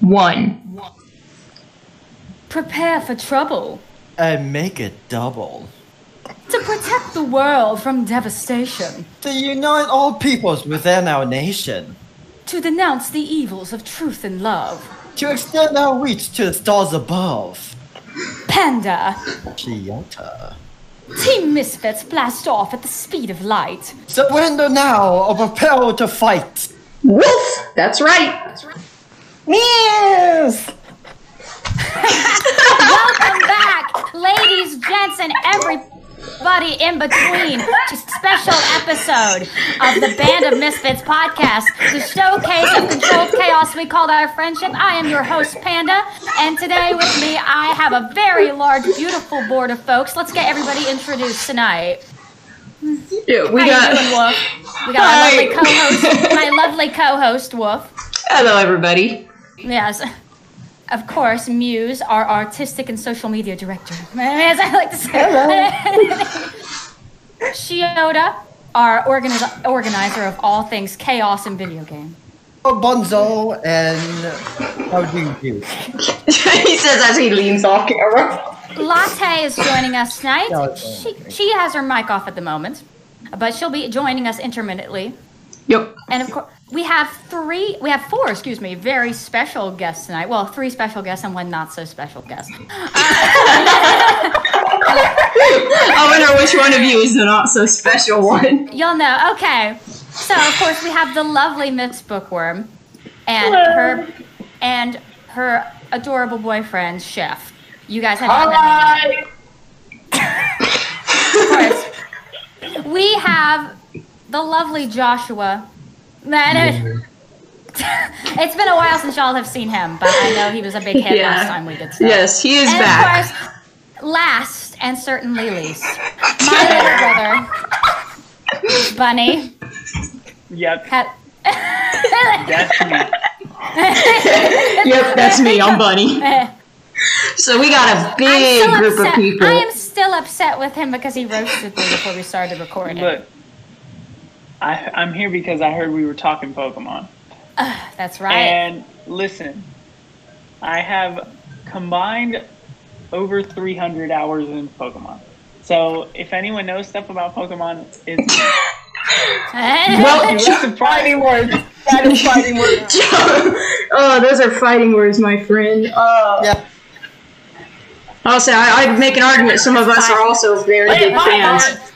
One. Prepare for trouble. And make it double. To protect the world from devastation. To unite all peoples within our nation. To denounce the evils of truth and love. To extend our reach to the stars above. Panda. Chiota. Team Misfits blast off at the speed of light. Surrender now or prepare to fight. Wolf! That's right. Yes! Welcome back, ladies, gents, and everybody in between to special episode of the Band of Misfits podcast, the showcase of controlled chaos we called our friendship. I am your host, Panda, and today with me I have a very large, beautiful board of folks. Let's get everybody introduced tonight. Yeah, we How got. you doing, Wolf? We got my lovely co-host, my lovely co-host, Wolf. Hello, everybody. Yes. Of course, Muse, our artistic and social media director, as I like to say. Hello. Shioda, our organiz- organizer of all things chaos and video game. Oh, Bonzo and how do you do? he says as he leans off camera. Latte is joining us tonight. Yeah, She, she has her mic off at the moment, but she'll be joining us intermittently. Yep. And of course, we have three, we have four, excuse me, very special guests tonight. Well, three special guests and one not so special guest. I wonder which one of you is the not so special one. You'll know. Okay. So of course we have the lovely Miss Bookworm and her and her adorable boyfriend Chef. You guys have not met. Of course. We have the lovely Joshua. That is- it's been a while since y'all have seen him, but I know he was a big hit Yeah. last time we did stuff. Yes, he is and back. of course, last and certainly least, my little brother, Bunny. Yep, Ha- that's me. Yep, that's me. I'm Bunny. So we got a I'm big so group upset. of people. I am still upset with him because he roasted me before we started recording. Look, I, I'm here because I heard we were talking Pokemon. That's right. And listen, I have combined over 300 hours in Pokemon. So if anyone knows stuff about Pokemon, it's well, some fighting words. That is fighting words. oh, those are fighting words, my friend. Uh, Yeah. I'll say I, I'd make an argument. Some of us are also very big fans.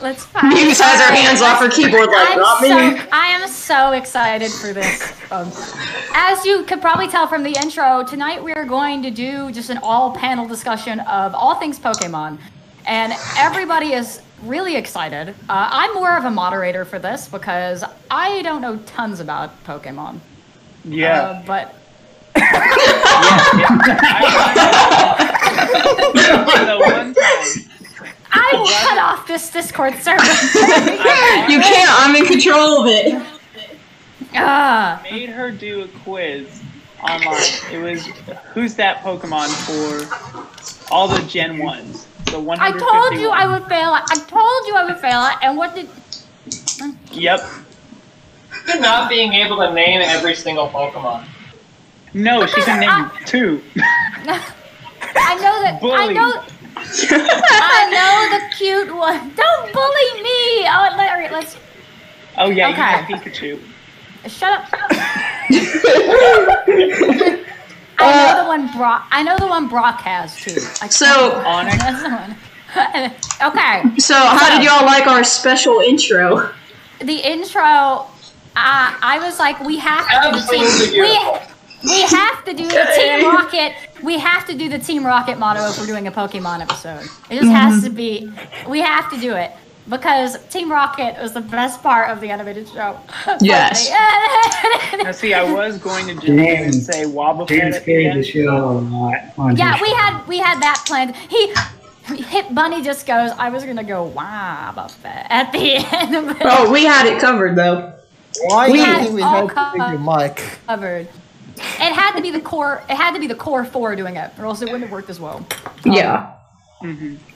Let's find Muse has her hands off her keyboard like I'm not me. so, I am so excited for this. Um, as you could probably tell from the intro, tonight we are going to do just an all panel discussion of all things Pokemon. And everybody is really excited. Uh, I'm more of a moderator for this because I don't know tons about Pokemon. Yeah. Uh, but the one time I will cut off this Discord server. You can't. I'm in control of it. Ah, made her do a quiz online. It was who's that Pokemon for all the Gen ones. The So I told you I would fail. I told you I would fail. And what did. Yep. You're not being able to name every single Pokemon. No, she can name two. I know that. I know. I know the cute one. Don't bully me. Oh, Larry, let's Oh yeah, Okay. you have Pikachu. shut up. I know the one Brock. I know the one Brock has too. I So, Onix. that's the one. okay, so how did y'all like our special intro? the intro. Uh, I was like, we have to do Absolutely. We, beautiful. We have to do the Team Rocket. We have to do the Team Rocket motto if we're doing a Pokemon episode. It just has mm-hmm. to be. We have to do it because Team Rocket was the best part of the animated show. Yes. Now see, I was going to jump in and James. say Wobbuffet James at the carried the show a lot on yeah, his we had we had that planned. He. Hit Bunny just goes. I was gonna go Wobbuffet at the end of it. Oh, we had it covered though. Why We do you had we all had to take your mic? covered. It had to be the core. It had to be the core four doing it, or else it wouldn't have worked as well. Yeah.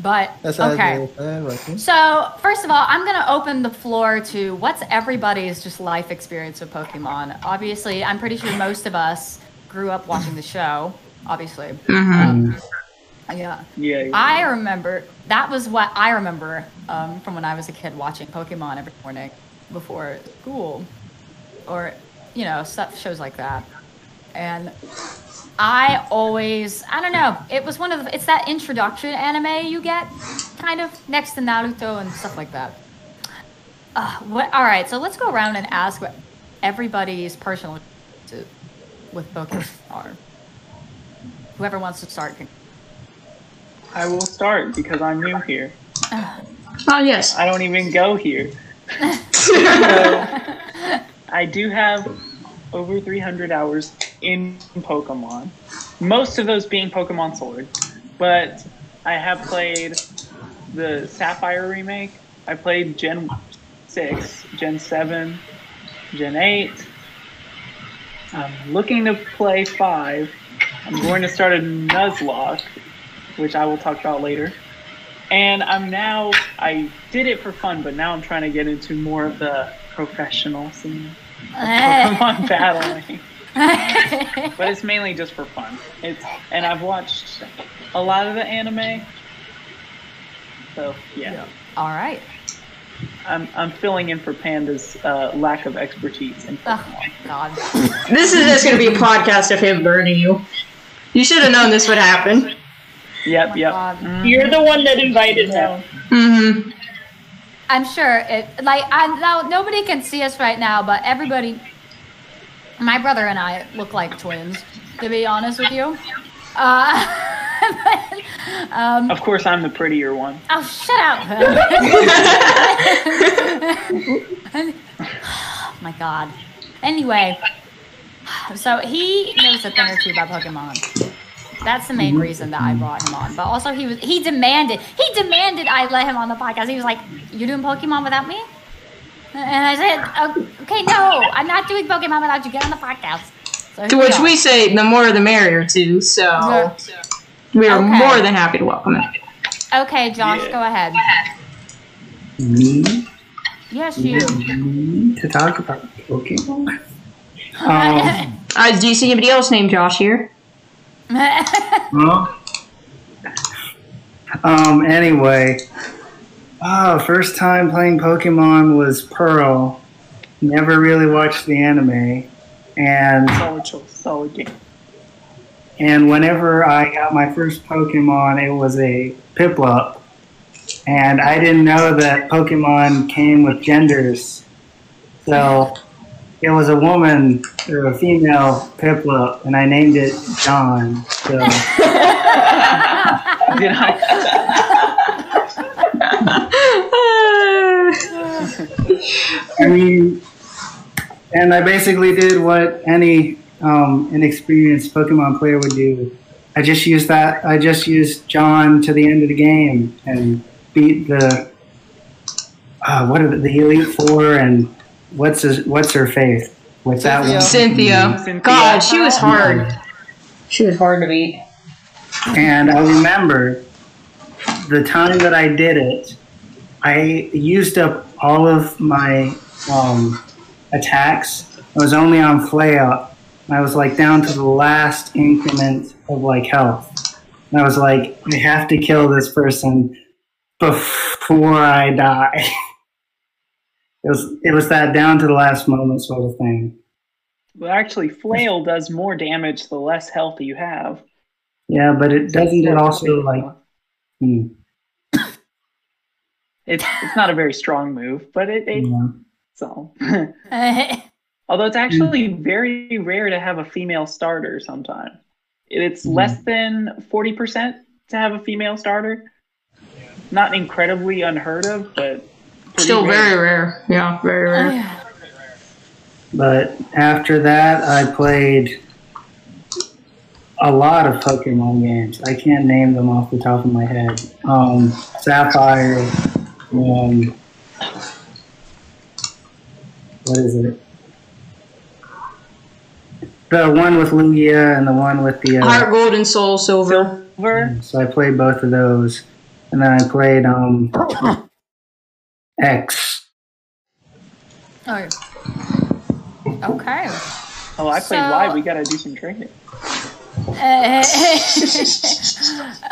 But That's how I okay. do it, right? So first of all, I'm gonna open the floor to what's everybody's just life experience with Pokemon. Obviously, I'm pretty sure most of us grew up watching the show, obviously. Mhm. Um, yeah. Yeah. I remember that was what I remember um, from when I was a kid watching Pokemon every morning before school, or you know stuff shows like that. And I always I don't know it was one of the, it's that introduction anime you get kind of next to Naruto and stuff like that. Uh, what? All right, so let's go around and ask what everybody's personal to, with Pokemon are. Whoever wants to start can I will start because I'm new here. Oh yes. I don't even go here. so, I do have over 300 hours in Pokemon. Most of those being Pokemon Sword, but I have played the Sapphire remake. I played Gen 6, Gen 7, Gen 8. I'm looking to play 5. I'm going to start a Nuzlocke, which I will talk about later. And I'm now, I did it for fun, but now I'm trying to get into more of the professional scene. Of Pokemon battling. but it's mainly just for fun. It's and I've watched a lot of the anime. So yeah, All right. I'm I'm filling in for Panda's uh, lack of expertise in Oh Pokemon. God. This is just gonna be a podcast of him burning you. You should have known this would happen. Yep, yep. God. Mhm. You're the one that invited him. Mm-hmm. I'm sure it. Like I now, nobody can see us right now, but everybody. My brother and I look like twins. To be honest with you. Uh, um, Of course, I'm the prettier one. oh, shut up. oh, my God. Anyway, so he knows a thing or two about Pokemon. That's the main reason that I brought him on. But also, he was he demanded he demanded I let him on the podcast. He was like, "You're doing Pokemon without me?" And I said, "Oh, "Okay, no, I'm not doing Pokemon without you. Get on the podcast." So To which are. we say the more the merrier too. So Yeah. we are Okay. more than happy to welcome him. Okay, Josh, Yeah. go ahead. Me Yes, you. to talk about Pokemon. Um, Uh, do you see anybody else named Josh here? well, um. Anyway, oh, first time playing Pokemon was Pearl. Never really watched the anime, and Solid choice, solid game. and whenever I got my first Pokemon, it was a Piplup, and I didn't know that Pokemon came with genders, so it was a woman or a female Piplup, and I named it John. So? I mean, and I basically did what any um, inexperienced Pokemon player would do. I just used that. I just used John to the end of the game and beat the uh, what are the, the Elite Four and what's his, what's her faith? What's that one? Cynthia. Cynthia. God, she was hard. She was hard to beat. And I remember the time that I did it, I used up all of my um, attacks. I was only on flay up. I was like down to the last increment of like health. And I was like, I have to kill this person before I die. it was it was that down to the last moment sort of thing. Well, actually, flail does more damage the less health you have. Yeah, but it doesn't it also like hmm, It's it's not a very strong move, but it, it yeah. so. Although it's actually very rare to have a female starter sometimes. It's Mhm. less than 40% to have a female starter. Not incredibly unheard of, but pretty Still rare. very rare. Yeah, very rare. But after that, I played a lot of Pokemon games. I can't name them off the top of my head. Um, Sapphire, um, what is it? The one with Lugia and the one with the. Uh, Heart Gold and Soul Silver. Silver. so I played both of those, and then I played um, X. Oh. Okay. Oh, I played So- live. We gotta do some training. Uh,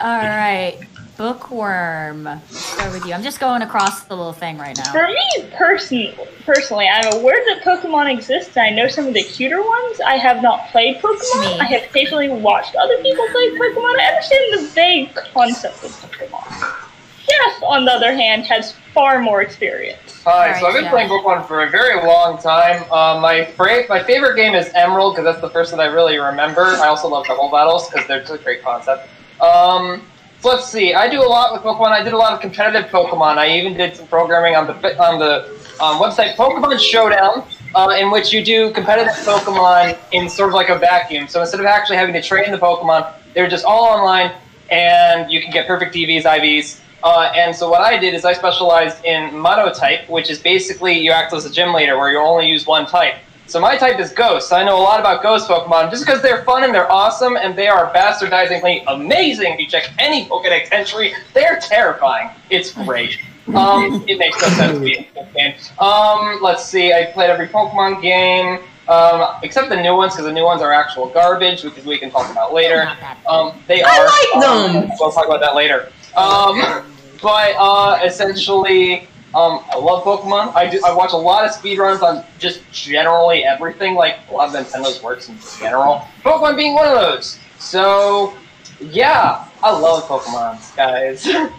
All right, bookworm. Let's start with you. I'm just going across the little thing right now. For me, person, personally, I'm aware that Pokemon exists. I know some of the cuter ones. I have not played Pokemon. Me. I have occasionally watched other people play Pokemon. I understand the vague concept of Pokemon. Chef, on the other hand, has far more experience. Hi, so I've been yeah. playing Pokemon for a very long time. Uh, my fra- my favorite game is Emerald because that's the first that I really remember. I also love double battles because they're just a great concept. Um, so let's see. I do a lot with Pokemon. I did a lot of competitive Pokemon. I even did some programming on the on the um, website Pokemon Showdown, uh, in which you do competitive Pokemon in sort of like a vacuum. So instead of actually having to train the Pokemon, they're just all online, and you can get perfect EVs, IVs. Uh, and so what I did is I specialized in monotype, which is basically you act as a gym leader where you only use one type. So my type is Ghost. I know a lot about Ghost Pokemon just because they're fun and they're awesome and they are bastardizingly amazing. If you check any Pokedex entry, they're terrifying. It's great. Um, it makes no sense to be in this game. Um, let's see. I played every Pokemon game. Um, except the new ones, because the new ones are actual garbage, which we can talk about later. Um, they I are. like um, them. We'll talk about that later. Um, but uh, essentially, um, I love Pokemon. I do. I watch a lot of speedruns on just generally everything, like a lot of Nintendo's works in general. Pokemon being one of those. So, yeah, I love Pokemon, guys.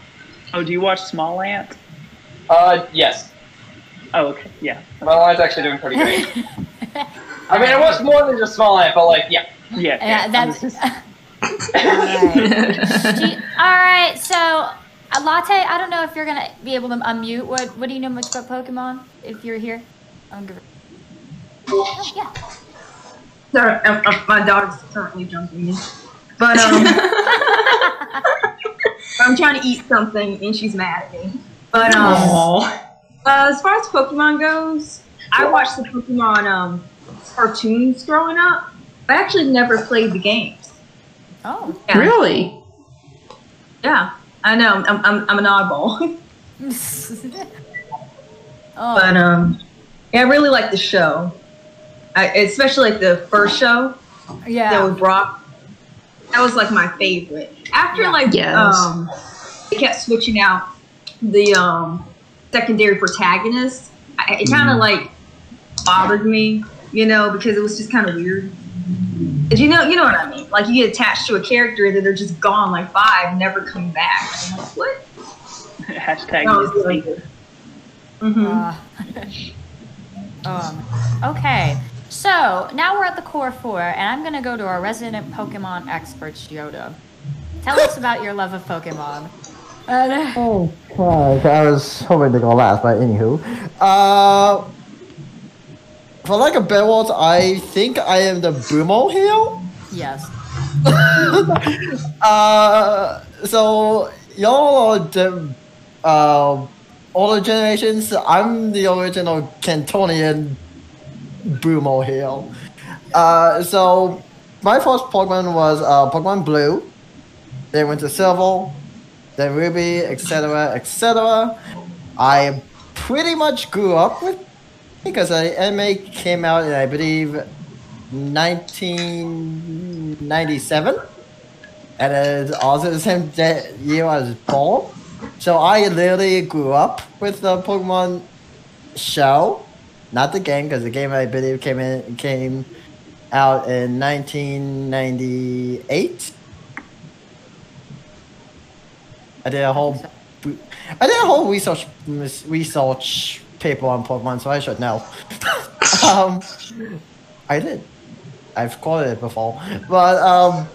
Oh, do you watch Smallant? uh, yes, Oh, okay. Yeah. my line's actually doing pretty great. I mean, I watch more than just Smallant, but like, yeah. Yeah. Yeah, I that's. Was All just- right. You- all right, so uh, Latte, I don't know if you're gonna be able to unmute. What What do you know much about Pokemon? If you're here, I'm gonna. Oh, yeah. Sorry, uh, uh, my daughter's currently jumping in. But um, I'm trying to eat something and she's mad at me. But um, uh, as far as Pokemon goes, I watched the Pokemon um cartoons growing up. I actually never played the games. Oh. Yeah, Really? yeah. I know. I'm I'm, I'm an oddball. oh. but um, yeah, I really like the show. I, especially like the first show. Yeah. that yeah. with Brock. That was like my favorite. After Yeah. like Yes. um they kept switching out the um secondary protagonists, I, it kind of like bothered me, you know, because it was just kind of weird. 'Cause you know, you know what I mean. Like you get attached to a character and then they're just gone like five, never come back. I'm like, what? Hashtag. That was really good. hmm Uh, um, okay, so now we're at the core four, and I'm gonna go to our resident Pokemon expert, Yoda. Tell us about your love of Pokemon. Uh, Oh, fuck. I was hoping to go last, but anywho. Uh, for like a words, I think I am the Brumo heel. yes. Uh, so y'all are the uh, older generations. I'm the original Cantonian Brumo heel. Uh, so my first Pokemon was uh, Pokemon Blue. Then went to Silver, then Ruby, etc., etc. I pretty much grew up with because the anime came out in I believe 1997 and it's also the same year I was born. So I literally grew up with the Pokemon show, not the game, because the game I believe came in came out in 1998. I did a whole, I did a whole research research paper on Pokemon, so I should know. um, I did. I've quoted it before, but um.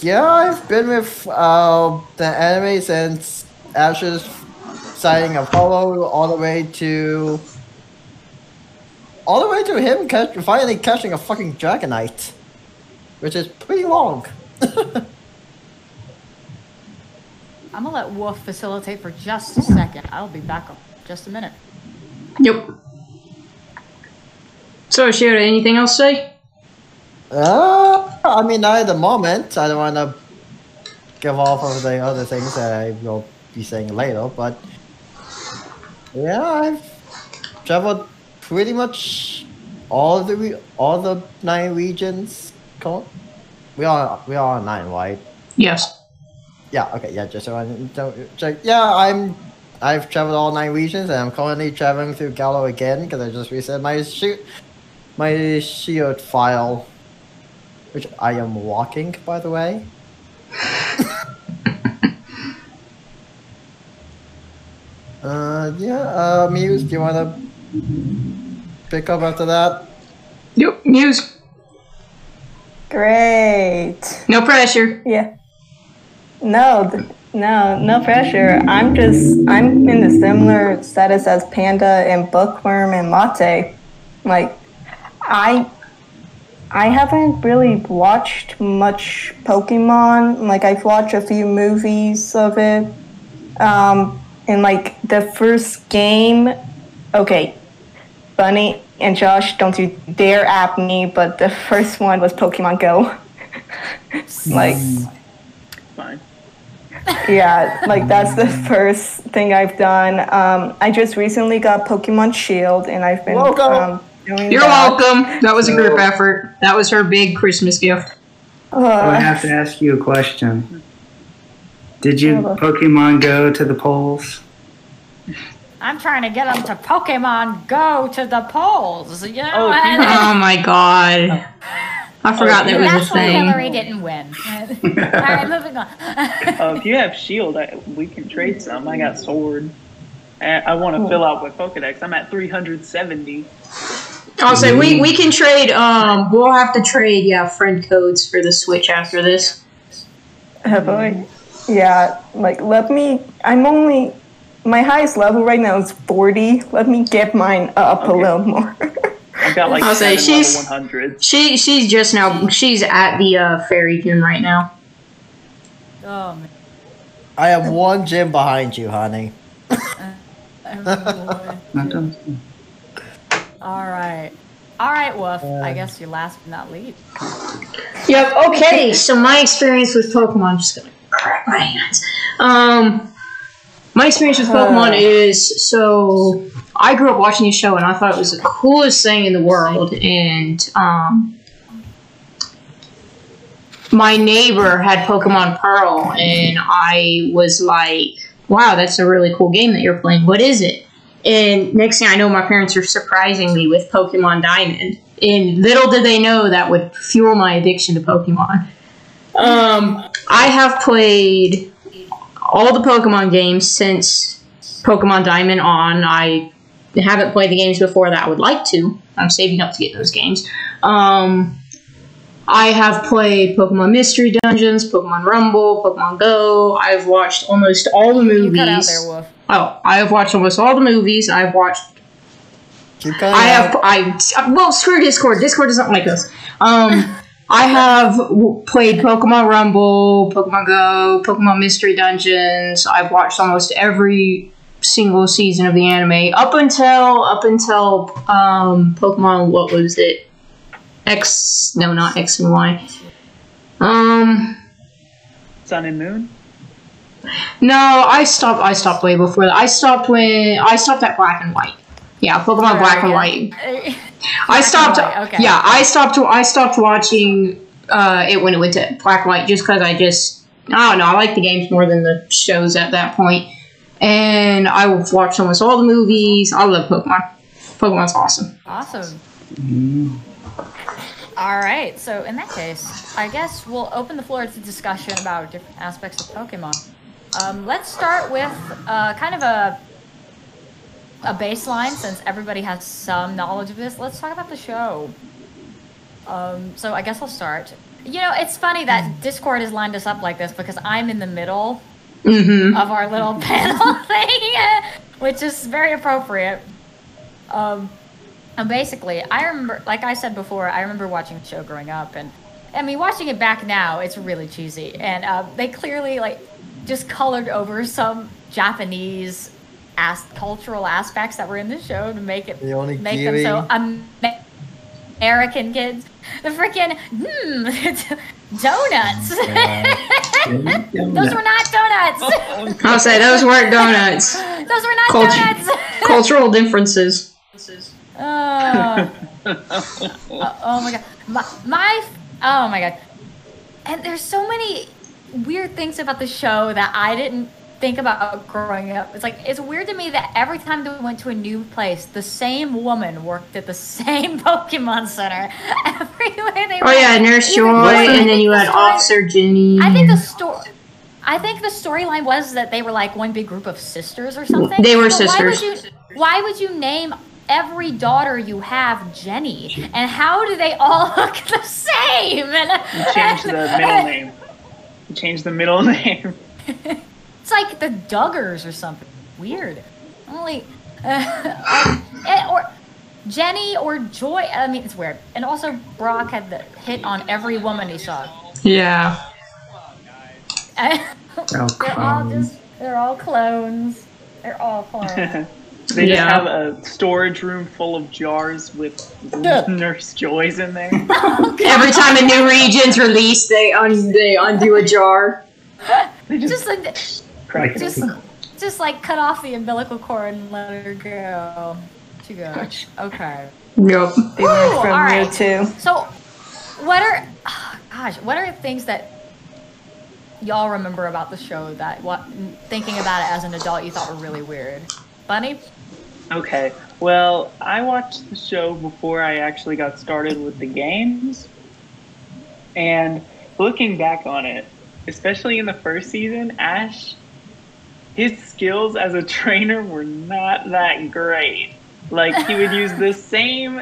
Yeah, I've been with uh, the anime since Ash's sighting Apollo all the way to all the way to him catch, finally catching a fucking Dragonite, which is pretty long. I'm gonna let Wolf facilitate for just a second. I'll be back in just a minute. Yep. So, Shira, anything else to say? Uh, I mean, not at the moment. I don't want to give off of the other things that I will be saying later, but yeah, I've traveled pretty much all the re- all the nine regions. Come we are we are nine, right? Yes. Yeah. Okay. Yeah. Just so I don't check. Yeah, I'm. I've traveled all nine regions, and I'm currently traveling through Galar again because I just reset my shoot my shield file, which I am walking, by the way. uh, yeah. Uh, Muse, do you want to pick up after that? Yep. Muse. Great. No pressure. Yeah. No, th- no, no pressure. I'm just, I'm in a similar status as Panda and Bookworm and Latte. Like, I, I haven't really watched much Pokemon. Like, I've watched a few movies of it. Um, and like the first game, okay, Bunny and Josh, don't you dare at me, but the first one was Pokemon Go. like, Fine. Yeah, like that's the first thing I've done. Um, I just recently got Pokemon Shield, and I've been Welcome. um, doing You're that. welcome. That was a group effort. That was her big Christmas gift. I Uh, have to ask you a question. Did you Pokemon go to the polls? I'm trying to get them to Pokemon Go to the polls. You know, Oh, Oh my god. I forgot that was a that's why thing. Hillary didn't win. All right, moving on. Uh, if you have Shield, I, we can trade some. I got Sword. And I want to fill out my Pokedex. I'm at 370. I'll say we, we can trade um we'll have to trade yeah friend codes for the Switch after this. oh boy. Yeah, like let me. I'm only. My highest level right now is 40. Let me get mine up a little more. I've got like I'll say she's- 100. She she's just now she's at the uh fairy gym right now. Oh, man. I am one gym behind you, honey. Oh, Not done. All right. All right, Wolf. I guess you're last but not least. Yep. Okay. So my experience with Pokemon, I'm just gonna crack my hands. Um, my experience with Pokemon is so I grew up watching the show and I thought it was the coolest thing in the world. And um, my neighbor had Pokemon Pearl, and I was like, "Wow, that's a really cool game that you're playing. What is it?" And next thing I know, my parents are surprising me with Pokemon Diamond. And little did they know that would fuel my addiction to Pokemon. Um, I have played all the Pokemon games since Pokemon Diamond on. I haven't played the games before that I would like to. I'm saving up to get those games. Um, I have played Pokemon Mystery Dungeons, Pokemon Rumble, Pokemon Go. I've watched almost all the movies. You cut out there, Wolf. Oh, I have watched almost all the movies. I've watched. Keep cutting I out. have. I well, screw Discord. Discord doesn't like us. Um, I have played Pokemon Rumble, Pokemon Go, Pokemon Mystery Dungeons. I've watched almost every single season of the anime up until up until um, Pokemon. What was it? X? No, not X and Y. Um. Sun and Moon. No, I stopped. I stopped way before that. I stopped when I stopped at Black and White. Yeah, Pokemon Black and White. I stopped. White, okay. Yeah, I stopped. I stopped watching uh, it when it went to Black and White, just because I just I don't know. I like the games more than the shows at that. And I watched almost all the movies. I love Pokemon. Pokemon's awesome. Awesome. All right. So in that case, I guess we'll open the floor to discussion about different aspects of Pokemon. Um, let's start with uh, kind of a a baseline, since everybody has some knowledge of this. Let's talk about the show. Um, so I guess I'll start. You know, it's funny that Discord has lined us up like this because I'm in the middle Mm-hmm. of our little panel thing, which is very appropriate. Um, and basically, I remember, like I said before, I remember watching the show growing up, and I mean, watching it back now, it's really cheesy, and uh, they clearly like just colored over some Japanese as- cultural aspects that were in the show to make it The only make them so Kiwi. American kids. The freaking hmm, donuts. Those were not donuts. I'll say those weren't donuts. Those were not Culture- donuts. Cultural differences. Uh, oh, oh my god, my, my oh my god, and there's so many weird things about the show that I didn't think about oh, growing up. It's like it's weird to me that every time that we went to a new place, the same woman worked at the same Pokemon Center. Everywhere they Oh went. yeah, Nurse Joy, and then you had story- Officer Jenny. I think the story. I think the storyline was that they were like one big group of sisters or something. They were But Why would, sisters. you, why would you name every daughter you have Jenny? And how do they all look the same? And, You change the middle name. You change the middle name. It's like the Duggars or something. Weird. Only, uh, um, or Jenny or Joy. I mean, it's weird. And also, Brock had the hit on every woman he saw. Yeah. they're all clones. just. They're all clones. They're all clones. They just have a storage room full of jars with Nurse Joys in there. Every time a new region's released, they un- they undo a jar. They just like, Crack just, just like cut off the umbilical cord and let her go. She goes. Okay. Yep. They learned Ooh, from all too. So, what are, ah, gosh, what are things that y'all remember about the show that, what, thinking about it as an adult, you thought were really weird? Bunny? Okay. Well, I watched the show before I actually got started with the games. And looking back on it, especially in the first season, Ash, his skills as a trainer were not that great. Like, he would use the same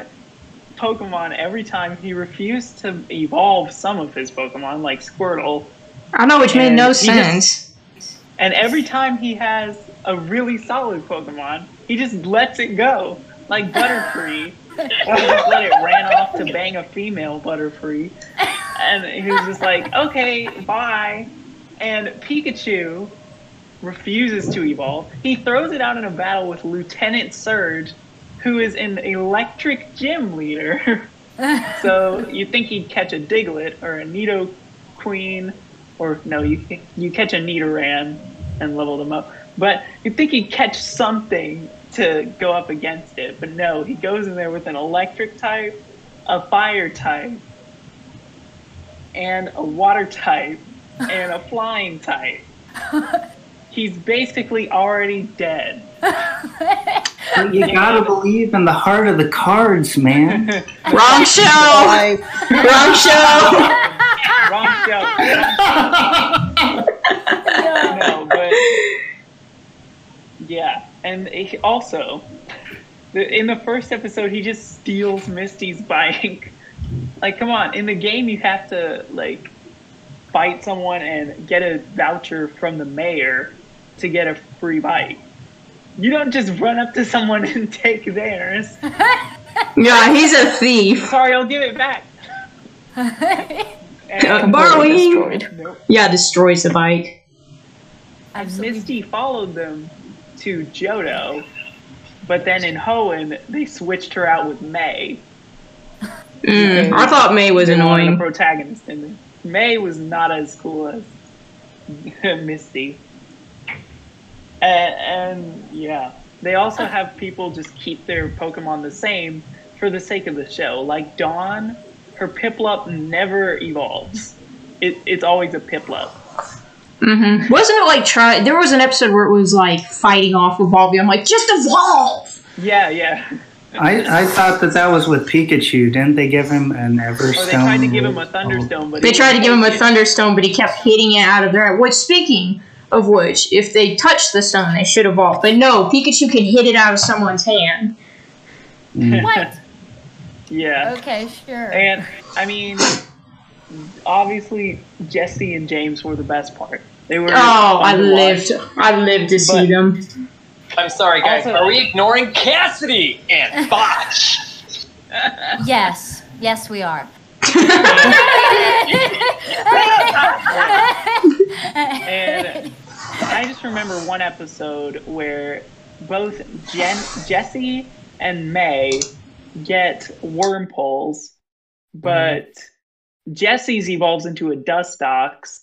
Pokemon every time. He refused to evolve some of his Pokemon, like Squirtle. I know, which made no he just- sense. And every time he has a really solid Pokemon, he just lets it go. Like Butterfree. he just let it ran off to bang a female Butterfree. And he was just like, okay, bye. And Pikachu refuses to evolve. He throws it out in a battle with Lieutenant Surge, who is an electric gym leader. so you think he'd catch a Diglett or a Nido Queen, or no, you you catch a Nidoran and level them up. But you think he'd catch something to go up against it, but no, he goes in there with an electric type, a fire type, and a water type, and a flying type. He's basically already dead. But you gotta believe in the heart of the cards, man. Wrong show! Wrong show! Wrong show. no, but yeah, and he also in the first episode, he just steals Misty's bike. like, come on! In the game, you have to like fight someone and get a voucher from the mayor to get a free bike. You don't just run up to someone and take theirs. Yeah, he's a thief. Sorry, I'll give it back. Uh, borrowing. Nope. Yeah, destroys the bike. And Misty followed them to Johto, but then in Hoenn they switched her out with May. Mm, I thought May was They wanted annoying. The protagonist in it. May was not as cool as Misty. And, and yeah, they also have people just keep their Pokemon the same for the sake of the show. Like Dawn, her Piplup never evolves. It, it's always a Piplup. hmm Wasn't it like try? There was an episode where it was like fighting off Evolvia. I'm like, just evolve. Yeah, yeah. I, I thought that that was with Pikachu. Didn't they give him an Everstone? Or they tried to give him a Thunderstone, but They he tried to give him a. Thunderstone, but he kept hitting it out of their. Which, speaking of which, if they touch the stone, they should evolve. But no, Pikachu can hit it out of someone's hand. Mm. What? Yeah. Okay, sure. And I mean, obviously Jesse and James were the best part. They were. Oh, I lived. watch. I lived to see them. I'm sorry, guys. Also- Are we ignoring Cassidy and Butch? Yes. Yes, we are. And I just remember one episode where both Jen, Jesse and May get Wurmples, but Jesse's evolves into a dust Dustox,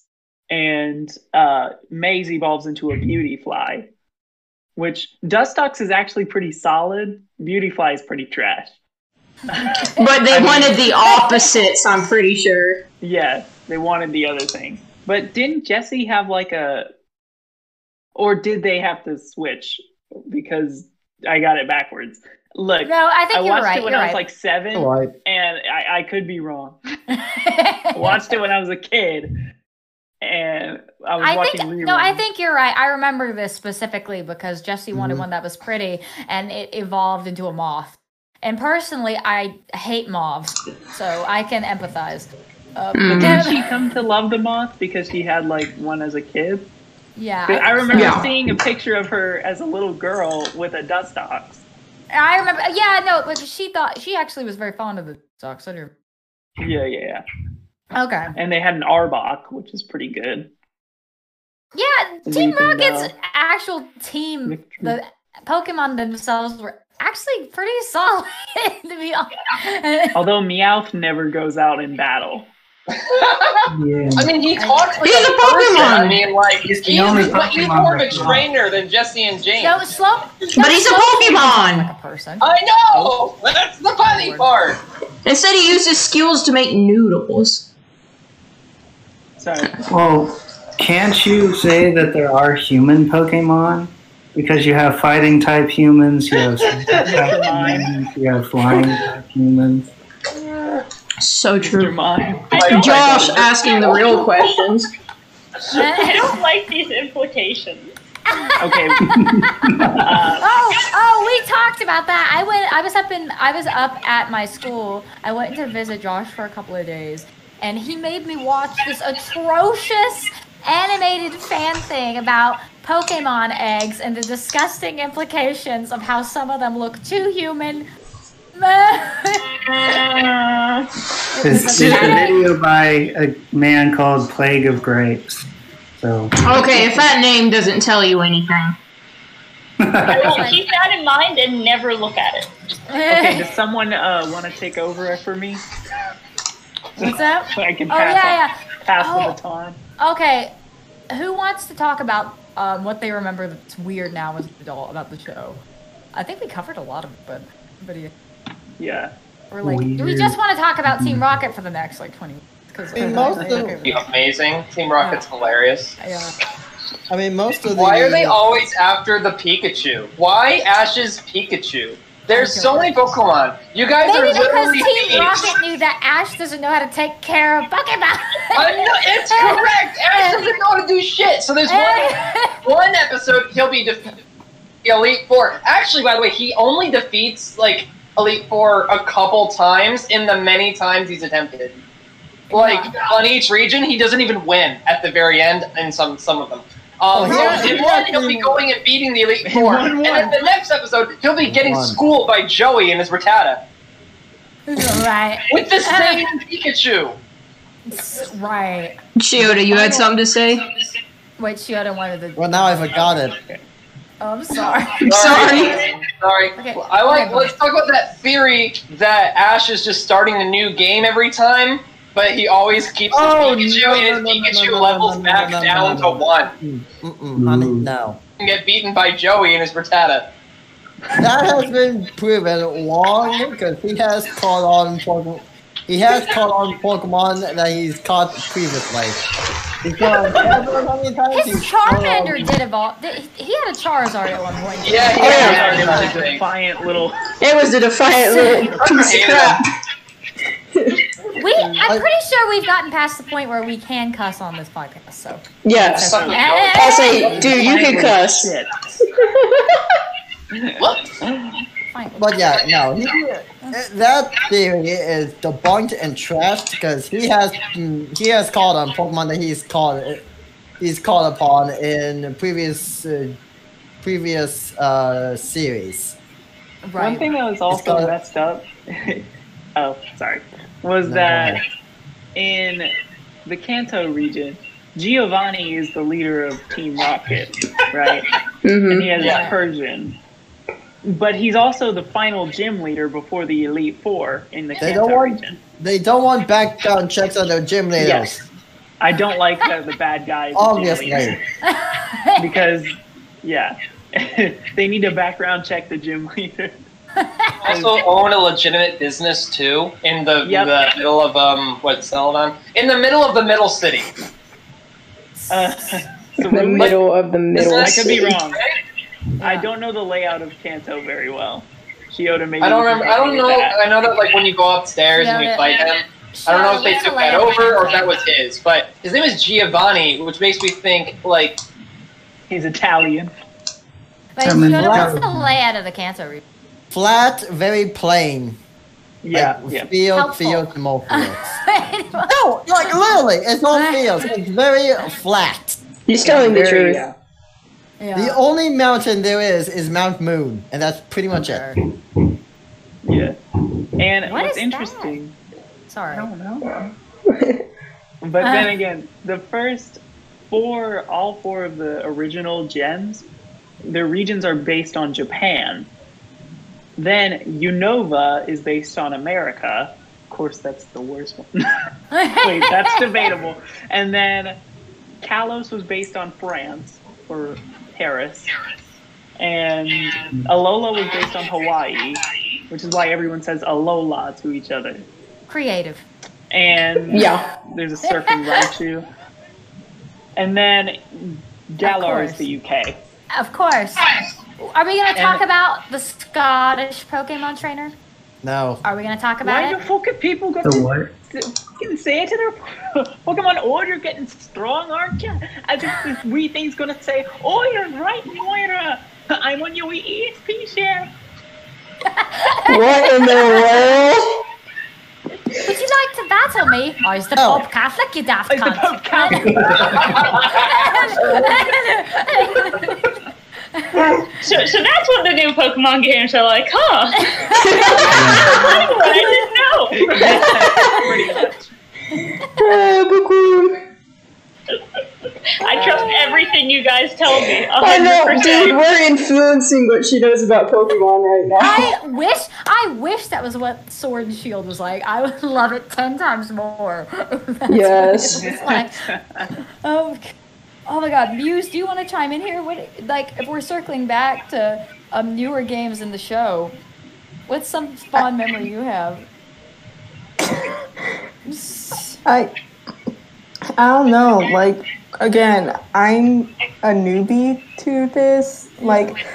and uh, May's evolves into a Beautifly. Which dust Dustox is actually pretty solid. Beautifly is pretty trash. But they wanted the opposites, I'm pretty sure. Yes, they wanted the other thing. But didn't Jesse have like a, or did they have to switch? Because I got it backwards. Look, No, I think I you're watched right. it when you're I was right. like seven, Right. and I, I could be wrong. I watched it when I was a kid, and I was I watching think reruns. no, I think you're right. I remember this specifically because Jesse Mm-hmm. wanted one that was pretty, and it evolved into a moth. And personally, I hate moths, so I can empathize. Uh, Mm-hmm. Did then- she come to love the moth because she had like one as a kid? Yeah. I remember Yeah. seeing a picture of her as a little girl with a Dustox. I remember. Yeah, no, but she thought she actually was very fond of the socks. I do. Yeah, yeah, yeah. Okay. And they had an Arbok, which is pretty good. Yeah, Team Leaping Rocket's Bell. actual team, the Pokemon themselves were actually pretty solid, to be honest. Although Meowth never goes out in battle. Yeah. I mean, he talks like He's a a person. Pokemon. I mean, like He's he's, the only he's more of a trainer than Jesse and James. No, slow. But he's a Pokemon. Like a person. I know. That's the funny part. Instead, he used his skills to make noodles. Sorry. Well, can't you say that there are human Pokemon? Because you have fighting type humans, you have type humans, you have flying type humans. So Mr. true. Mime. Josh asking the real questions. I don't like these implications. Okay. Uh, Oh, oh, we talked about that. I went. I was up in. I was up at my school. I went to visit Josh for a couple of days, and he made me watch this atrocious animated fan thing about Pokemon eggs and the disgusting implications of how some of them look too human. It was It's, it's a video by a man called Plague of Grapes. So, Okay, if that name doesn't tell you anything. Keep that in mind and never look at it. okay, does someone uh, want to take over for me? What's that? I can Oh pass, yeah, on- pass Oh. the baton. Okay, who wants to talk about um, what they remember that's weird now as an adult about the show? I think we covered a lot of it, but everybody, Yeah. We're like, do we just want to talk about Team Rocket for the next like twenty? Because I mean, most of- Be amazing. Team Rocket's hilarious. Yeah. I mean, most of the. Why are they always after the Pikachu? Why Ash's Pikachu? There's so many Pokemon. You guys Maybe are because literally Team thieves. Rocket knew that Ash doesn't know how to take care of Pokemon. I know, it's correct. Ash doesn't know how to do shit. So there's one one episode he'll be defeated the Elite Four. Actually, by the way, he only defeats like Elite Four a couple times in the many times he's attempted. Like on each region, he doesn't even win at the very end in some some of them. Um, Oh, so yeah, in he one, he'll be going and beating the Elite Four, won and one. in the next episode, he'll be getting won. schooled by Joey and his Rattata right. with the same Pikachu. Right. Chioda, you had something to say? Wait, Shioda wanted to. Well, now I forgot it. Oh, I'm sorry. Sorry. Sorry. Okay. I like. Okay. Let's talk about that theory that Ash is just starting a new game every time, but he always keeps his Oh, Pikachu, no, and no, his no, no, Pikachu no, no, levels no, no, back no, no, down to one Mm-mm, honey, mm. no. and get beaten by Joey and his Rattata. That has been proven long because he has caught on Pokemon. He has caught on Pokemon that he's caught previously. Because remember how many times His he's caught on- Charmander did evolve. th- He had a Charizard at one point. Yeah, he Oh, yeah. has It's that a defiant little. It was a defiant little piece of crap. We, I'm pretty sure we've gotten past the point where we can cuss on this podcast. So. Yes. Fucking Joey. I say, dude, you can cuss. Shit. Fine. But yeah, no, he, that theory is debunked and trashed because he has mm, he has caught on Pokemon that he's called he's caught upon in previous uh, previous uh, series. One thing that was also called- messed up. oh, sorry. Was No, that no. in the Kanto region, Giovanni is the leader of Team Rocket, right? hmm and he has Yeah. a Persian. But he's also the final gym leader before the Elite Four in the They Kanto don't want region. they don't want background checks on their gym leaders. Yes. I don't like that the bad guys. Obviously. because, yeah, they need to background check the gym leader. also own a legitimate business too in the, Yep. the middle of um what's Celadon? In the middle of the middle city. Uh, In the middle of the middle. I could be city. Wrong. I don't know the layout of Kanto very well. Shiota, maybe. I don't remember. I don't know. that. I know that like when you go upstairs and you Yeah, fight him. I don't know if they took that over or if that was his, but his name is Giovanni, which makes me think like He's Italian. Wait, Tell me what's the layout of the Kanto region? Flat, very plain. Yeah, like, yeah. Field, Helpful. fields, and more fields. no, like literally, it's all fields. It's very flat. He's telling the truth. yeah. The only mountain there is is Mount Moon, and that's pretty much it. Yeah. And What what's is interesting, Sorry. I don't know. but then uh. again, the first four, all four of the original gems, their regions are based on Japan. Then Unova is based on America. Of course, that's the worst one. Wait, that's debatable. And then Kalos was based on France or Paris. And Alola was based on Hawaii, which is why everyone says Alola to each other. Creative. And Yeah. there's a surfing Raichu. And then Galar is the UK. Of course. Are we going to talk And- about the Scottish Pokemon trainer? No. Are we going to talk about Why about do it? fucking people got The to what? fucking say to their Pokemon, oh, you're getting strong, aren't you? As if this wee thing's gonna say, oh, you're right, Moira. I'm on your wee EXP share. What in the world? Would you like to battle me? Oh, or is the Oh. Pope Catholic, you daft Is the cunt? Pope Catholic? So, so that's what the new Pokemon games are like, huh? I didn't know. Pretty much. I trust everything you guys tell me. I know, dude. We're influencing what she knows about Pokemon right now. I wish, I wish that was what Sword and Shield was like. I would love it ten times more. That's Yes. what it was like. Oh, oh my God, Muse, do you want to chime in here? What, like, if we're circling back to um, newer games in the show, what's some fond memory you have? I I don't know. Like again, I'm a newbie to this. Like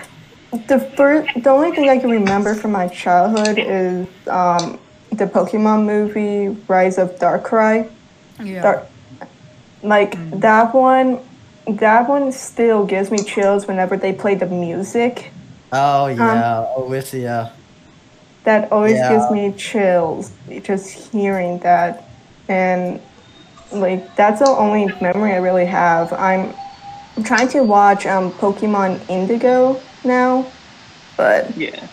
the first, the only thing I can remember from my childhood is um, the Pokemon movie Rise of Darkrai. Yeah. Dark, like that one. That one still gives me chills whenever they play the music. Oh yeah, Oracion. That always Yeah. gives me chills just hearing that. And like that's the only memory I really have. I'm I'm trying to watch um Pokemon Indigo now, but Yeah.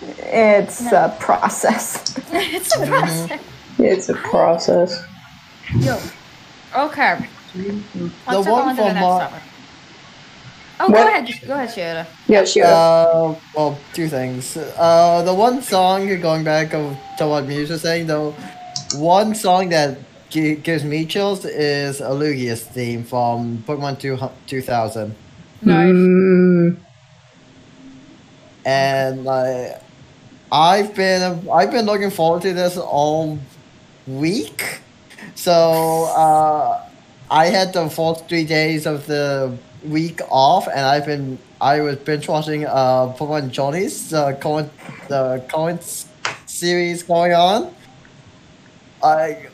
it's a process. it's a process. It's a process. Yo. Okay. Let's The one on to the for Mar- topic. Oh, go ahead. Go ahead, Shiota. Yeah, sure. Uh, well, two things. Uh, the one song going back of to what Muse was saying, though, one song that gi- gives me chills is Alugia's theme from Pokemon 2, 2000. Mm, and like I've been I've been looking forward to this all week. So uh, I had the first three days of the week off, and I've been I was binge watching uh Pokemon Journeys the current the current series going on. I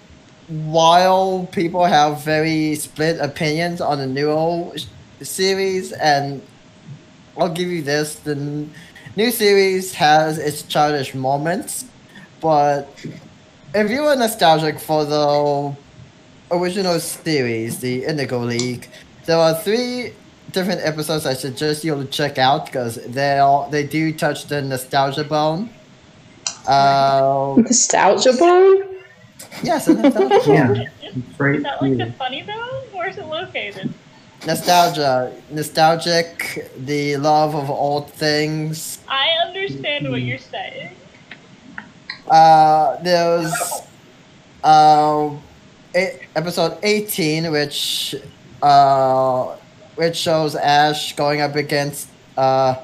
while people have very split opinions on the new series, and I'll give you this: the new series has its childish moments, but if you are nostalgic for the original series, the Indigo League, there are three different episodes I suggest you to check out because they all they do touch the nostalgia bone. Uh, nostalgia bone. yes, a nostalgia bone. Yeah, it's Is that like the funny bone? Where's it located? nostalgia, nostalgic, the love of old things. I understand what you're saying. Uh, there's uh, e- episode 18, which uh, which shows Ash going up against uh,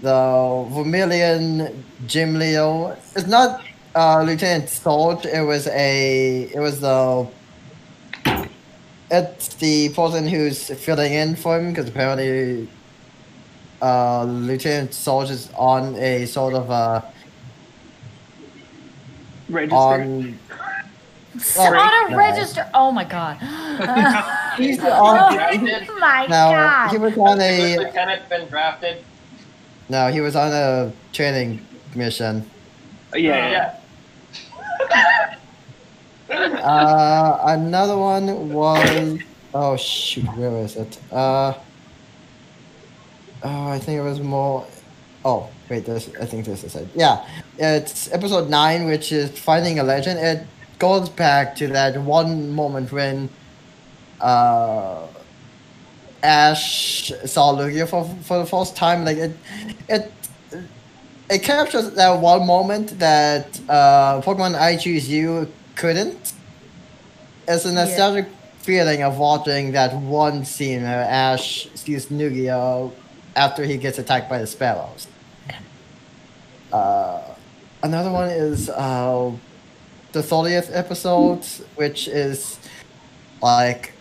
the Vermilion Gym Leo. It's not uh, Lieutenant Surge. It was a. It was the. It's the person who's filling in for him because apparently, uh, Lieutenant Surge is on a sort of a. Register. on. On a no. register. Oh my god. He's oh on. my Now he was on Has a. lieutenant been drafted? No, he was on a training mission. yeah, yeah. Uh, another one was. Oh shoot, where is it? Uh. Oh, I think it was more. Oh wait, this. I think this is it. Yeah, it's episode nine, which is finding a legend. It goes back to that one moment when. Uh. Ash saw Lugia for for the first time. Like it, it it captures that one moment that uh, Pokemon I Choose You couldn't. It's a nostalgic feeling of watching that one scene where Ash sees Lugia after he gets attacked by the Spearows. Uh, another one is uh, the 30th episode, which is like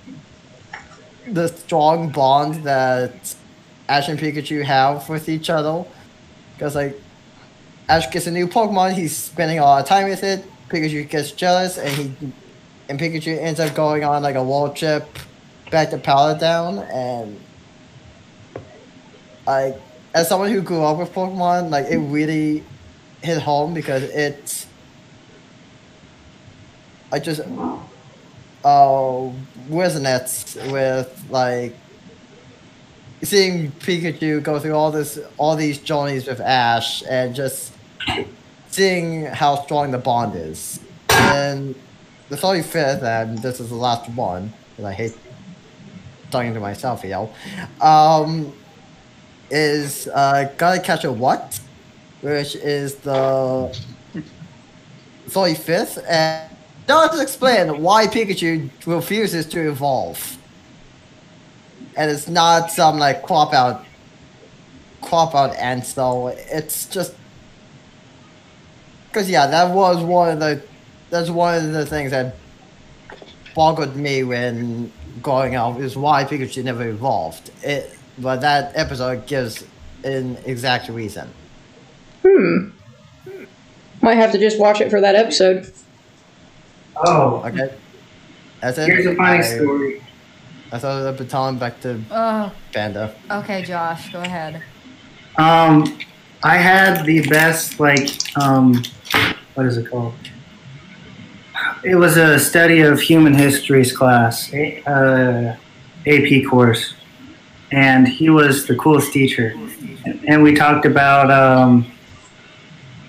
the strong bond that Ash and Pikachu have with each other. Because, like, Ash gets a new Pokemon, he's spending a lot of time with it. Pikachu gets jealous, and he and Pikachu ends up going on like a world trip back to Paladin. And like, as someone who grew up with Pokemon, like it really hit home because it's I just uh with like seeing Pikachu go through all this all these journeys with Ash and just seeing how strong the bond is. And the 35th, and this is the last one, because I hate talking to myself, you know, um, is uh, Gotta Catch a What, which is the 35th, and does explain why Pikachu refuses to evolve. And it's not some like crop out crop out answer. It's just because yeah, that was one of the that's one of the things that boggled me when growing up is why Pikachu never evolved. It but that episode gives an exact reason. Hmm. Might have to just watch it for that episode. Oh, Okay. That's it. here's a funny I, story. I throw the baton back to Oh, Panda. okay, Josh, go ahead. Um, I had the best like um, what is it called? It was a study of human histories class, a- uh, AP course, and he was the coolest teacher. And we talked about um,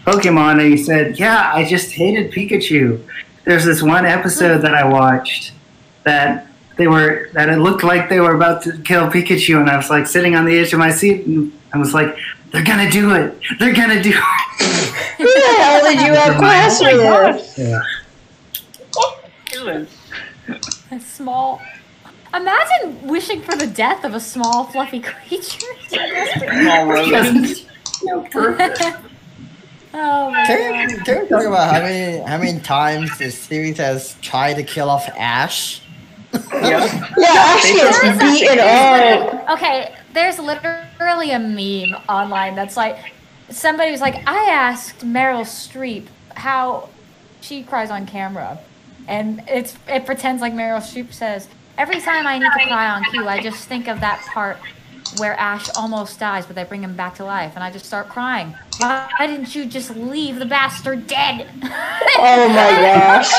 Pokemon, and he said, "Yeah, I just hated Pikachu." There's this one episode that I watched that they were that it looked like they were about to kill Pikachu, and I was like sitting on the edge of my seat, and I was like, "They're gonna do it! They're gonna do it!" Who the hell did you have oh class with? Yeah. A small. Imagine wishing for the death of a small, fluffy creature. Small rodent. oh my Can god. we, can we talk about how many how many times this series has tried to kill off Ash? Yep. Yeah, Ash gets beaten up. Okay, there's literally a meme online that's like somebody was like, I asked Meryl Streep how she cries on camera. And it's it pretends like Meryl Streep says, Every time I need to cry on cue, I just think of that part where Ash almost dies, but they bring him back to life, and I just start crying. Why didn't you just leave the bastard dead? Oh my gosh.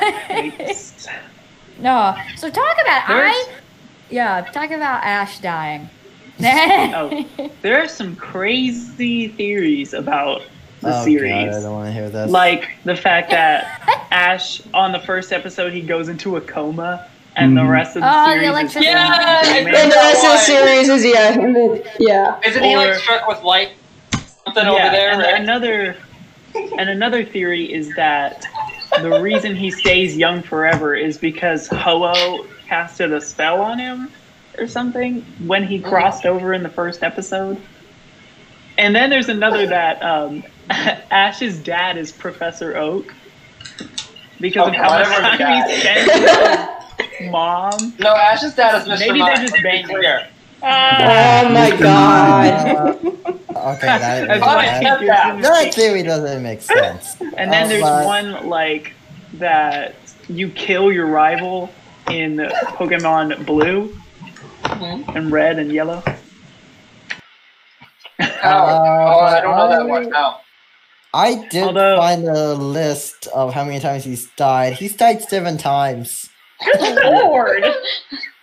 no. So talk about There's- I. Yeah, talk about Ash dying. Oh, there are some crazy theories about the oh, God, I series. don't want to hear this. Like the fact that Ash on the first episode he goes into a coma and the Mhm. rest of the Oh, the series is electricity. Yeah, And the rest of the series is yeah, then- yeah. Isn't he like struck with light? Something yeah, over there, and right? another and another theory is that the reason he stays young forever is because Ho-Oh casted a spell on him or something when he crossed over in the first episode. And then there's another that um, Ash's dad is Professor Oak because of Okay, how much whatever time he is. spends with his mom. No, Ash's dad is Mr. Maybe Mime, they're just to be banging. clear. Uh, Oh my god. Okay, that, That's why that, that- that theory doesn't make sense. And then Uh, there's but- one like that you kill your rival in Pokemon Blue Mhm. and Red and Yellow. Oh, oh, I don't know that one. No. I did Although- find a list of how many times he's died. He's died seven times. good lord.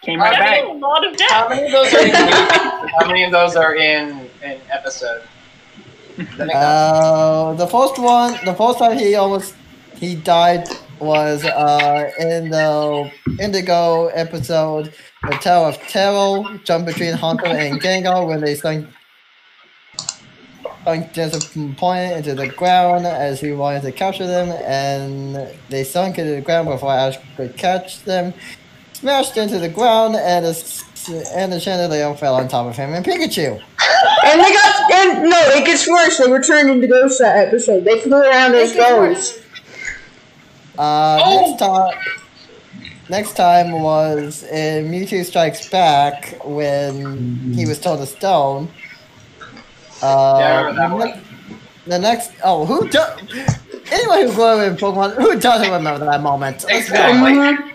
Came right back. a lot of How many of those are in movies? How many of those are in in episode? Does that make sense? Uh, the first one, the first time he almost he died was uh in the Indigo episode, the Tower of Terror, jump between Haunter and Gengar when they sunk sunk disappointed into the ground as he wanted to capture them, and they sunk into the ground before Ash could catch them. Smashed into the ground, and the s- and the chandelier fell on top of him and Pikachu. And they got and no, it gets worse. They were turned into ghosts that episode. They flew around as ghosts. Uh, Oh! next time, next time was in Mewtwo Strikes Back when he was told a stone. Uh, Yeah, I remember that the one. ne- The next, oh, who do, anyone who's up in Pokemon, who doesn't remember that moment? Exactly.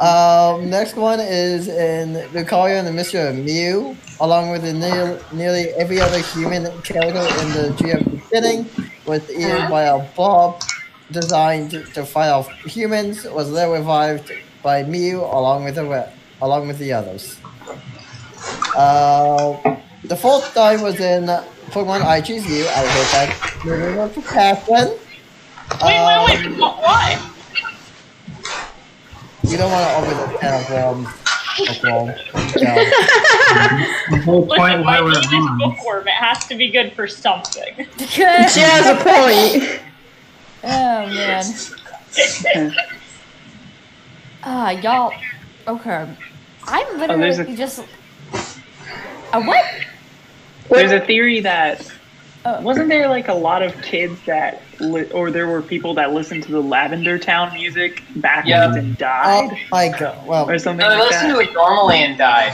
Um, next one is in Lucario and the Mystery of Mew, along with near, nearly every other human character in the GM beginning, was eaten by a blob designed to fight off humans, was then revived by Mew along with the re- along with the others. Uh, the fourth time was in Pokemon I Choose You. I hate that. Moving on to Passion. Wait, wait, wait. wh- Why? You don't want to open the can of worms. Of The whole point why we're name is wrong. Bookworm. It has to be good for something. She has a point. Oh man. Ah, y'all. Okay. I'm Oh, literally a- just. A what? There's a theory that Oh. wasn't there like a lot of kids that li- or there were people that listened to the Lavender Town music backwards Yeah. and Oh died my god. Well, or something No, they like listened to it normally and died.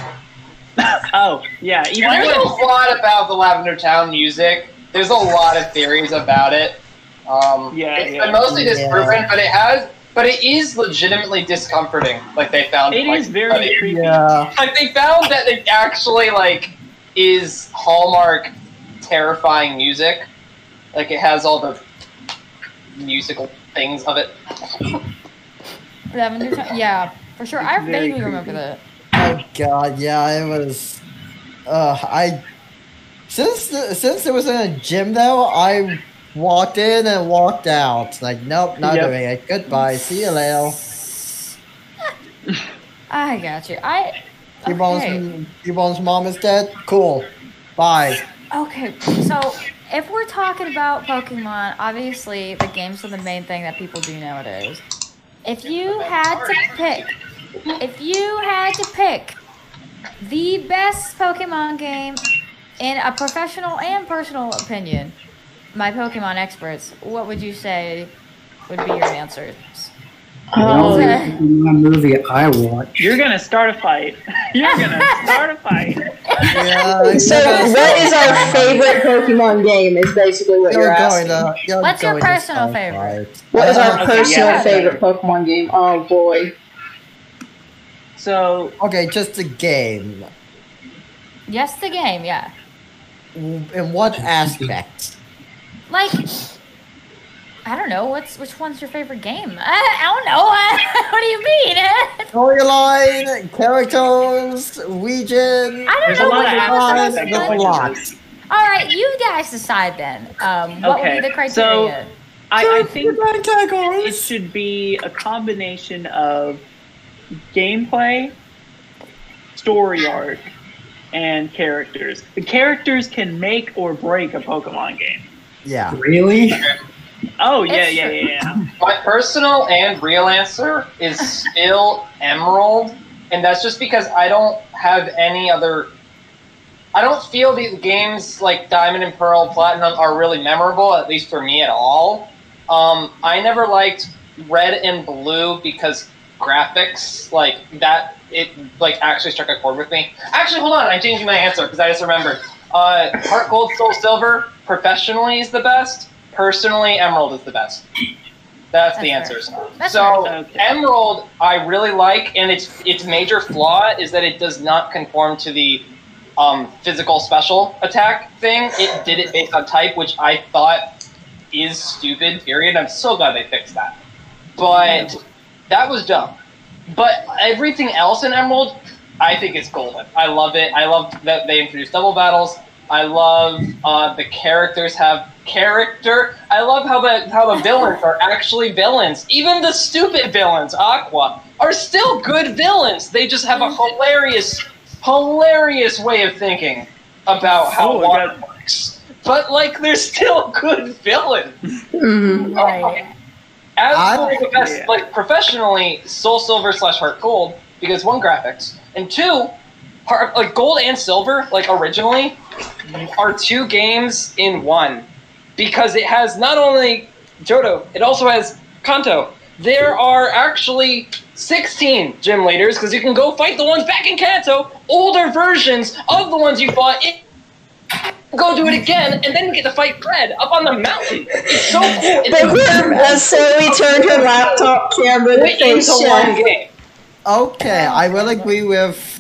Oh yeah, even There's though a lot about the Lavender Town music. There's a lot of theories about it. Um, Yeah, it's yeah. been mostly Yeah. disproven, but it has, but it is legitimately discomforting. Like they found, it like, is very like, creepy. yeah. like they found that it actually like is Hallmark terrifying music. Like it has all the musical things of it. Lavender Town- Yeah, for sure. I It's very vaguely remember that. Oh god, yeah, it was. Uh, I since the, since it was in a gym though, I walked in and walked out. Like, nope, not Yep. doing it. Goodbye. See you later. I got you. I. Cubone's Okay. Cubone's mom is dead. Cool. Bye. Okay, so if we're talking about Pokemon, obviously the games are the main thing that people do nowadays. If you had to pick, if you had to pick the best Pokemon game in a professional and personal opinion, my Pokemon experts, what would you say would be your answers? Oh, Okay. Pokemon movie I watch. You're gonna start a fight. You're gonna start a fight. Yeah. So, what is our favorite Pokemon game? Is basically what you're, You're asking. to. You're What's your personal favorite? fight. What is our Okay, personal yeah. favorite Pokemon game? Oh boy. So Okay, just the game. Yes, the game, yeah. In what aspect? Like, I don't know. What's which one's your favorite game? I, I don't know. what do you mean? Storyline, characters, region. I don't There's a know lot what of happens. There's that a lot. All right, you guys decide then. Um, what Okay, would be the so- criteria? I, I think it should be a combination of gameplay, story arc, and characters. The characters can make or break a Pokemon game. Yeah. Really? Oh yeah, It's yeah, yeah, yeah. My personal and real answer is still Emerald, and that's just because I don't have any other. I don't feel the games like Diamond and Pearl, Platinum are really memorable, at least for me at all. Um, I never liked Red and Blue because graphics like that it like actually struck a chord with me. Actually, hold on, I'm changing my answer because I just remembered. Uh, Heart Gold, Soul Silver, professionally is the best. Personally, Emerald is the best. That's, the That's answers. That's so fair. Okay. Emerald, I really like, and its its major flaw is that it does not conform to the um, physical special attack thing. It did it based on type, which I thought is stupid. Period. I'm so glad they fixed that. But that was dumb. But everything else in Emerald, I think is golden. I love it. I love that they introduced double battles. I love uh, the characters have character. I love how the how the villains are actually villains. Even the stupid villains, Aqua, are still good villains. They just have a hilarious, hilarious way of thinking about how Oh, water got- works. But like, they're still good villains. Mhm. Right. As I- for the best, Yeah. like professionally, Soul Silver slash Heart Gold because one graphics and two, Heart, like Gold and Silver, like originally, are two games in one because it has not only Johto, it also has Kanto. There are actually 16 gym leaders because you can go fight the ones back in Kanto, older versions of the ones you fought. in Go do it again, and then you get to fight Fred up on the mountain. It's so cool. It's Bookworm has slowly turned her laptop camera to face into one game. Okay, I will agree with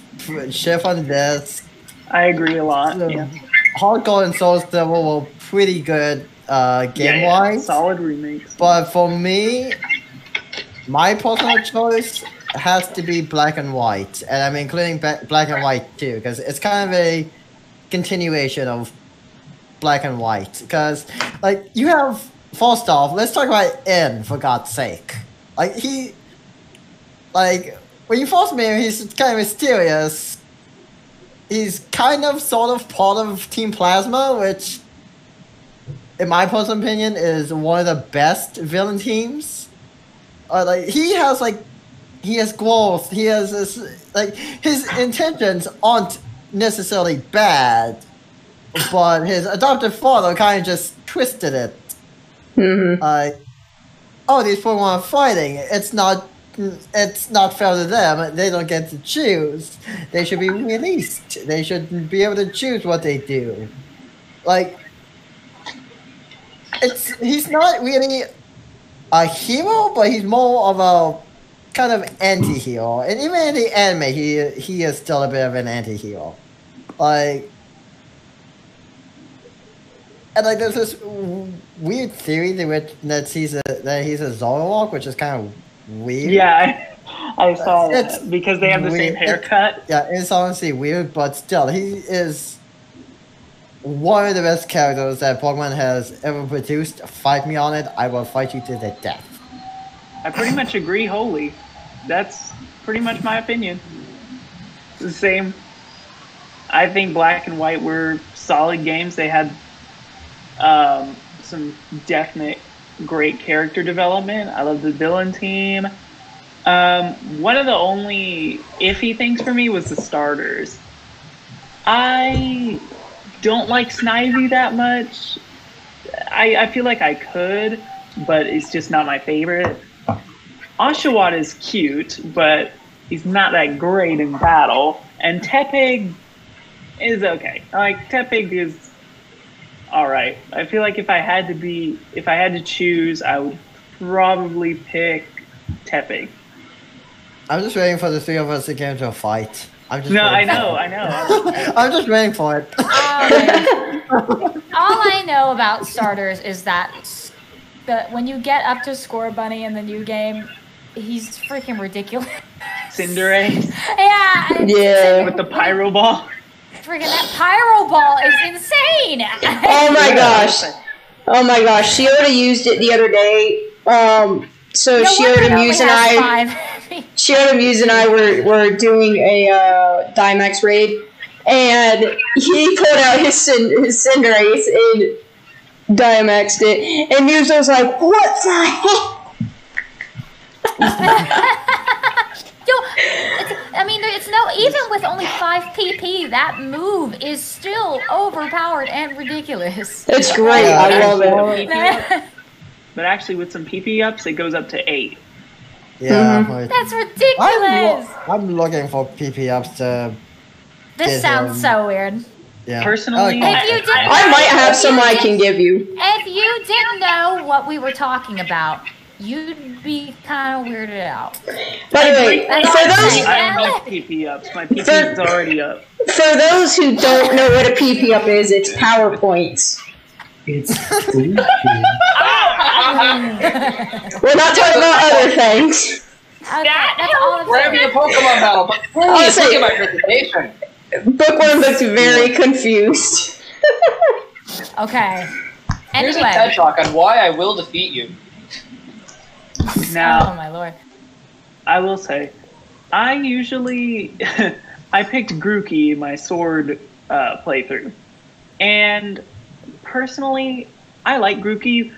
Chef on this. I agree a lot. Yeah. Heart Gold and Soul Silver were pretty good uh, Yeah, game yeah. wise. Solid remakes. But for me, my personal choice has to be black and white, and I'm including black and white too, because it's kind of a continuation of black and white. Because, like, you have first off, let's talk about N for God's sake. Like he, like when you first meet him, he's kind of mysterious. He's kind of sort of part of Team Plasma, which in my personal opinion, is one of the best villain teams. Uh, like he has like he has growth. He has this like his intentions aren't necessarily bad, but his adoptive father kind of just twisted it. Mhm. Like, oh, these people are fighting. It's not. It's not fair to them. They don't get to choose. They should be released. They should be able to choose what they do. Like, it's he's not really a hero, but he's more of a kind of anti-hero. And even in the anime, he he is still a bit of an anti-hero. Like, and like there's this weird theory that that he's a that he's a Zoroark, which is kind of weird. Yeah, I, I saw It's that because they have the same weird. haircut. Yeah, it's honestly weird, but still, he is one of the best characters that Pokemon has ever produced. Fight me on it, I will fight you to the death. I pretty much agree wholly. That's pretty much my opinion. It's the same. I think Black and White were solid games. They had um, some definite great character development. I love the villain team. Um, one of the only iffy things for me was the starters. I don't like Snivy that much. I, I feel like I could, but it's just not my favorite. Oshawott is cute, but he's not that great in battle. And Tepig is okay. Like Tepig is all right. I feel like if I had to be, if I had to choose, I would probably pick Tepig. I'm just waiting for the three of us to get into a fight. I'm just No, I waiting for know, it. I know. I'm just waiting for it. Um, all I know about starters is that s- the, when you get up to Scorbunny in the new game, he's freaking ridiculous. Cinderace yeah, Yeah. with the pyro ball. Freaking that pyro ball is insane. Oh my gosh. Oh my gosh. Shiota used it the other day. Um, so No Shiota Muse and I, five. Shiota Muse and I were, were doing a uh, Dynamax raid, and he pulled out his Cin- his Cinderace, and Dynamaxed it, and Muse was like, "What the heck?" Yo, it's, I mean, it's no even with only five PP, that move is still overpowered and ridiculous. It's great. Yeah, I love it. But actually, with some PP ups, it goes up to eight. Yeah, but I'm, ridiculous. lo- I'm looking for PP ups to. This get, sounds um, so weird. Yeah. Personally, If you didn't, I might have some I can give you. If you didn't know what we were talking about, you'd be kind of weirded out. By the way, for I'm those saying. I don't have PP ups. My PP is already up. for those who don't know what a PP up is, it's PowerPoints. It's We're not talking about other things. Okay, that's all I'm We're having a saying. Pokemon battle, but please look at my presentation. Bookworm looks very confused. Okay. Anyway. Here's a Anyway. TED talk on why I will defeat you. Oh Now, my lord. I will say, I usually I picked Grookey my sword uh, playthrough, and personally, I like Grookey,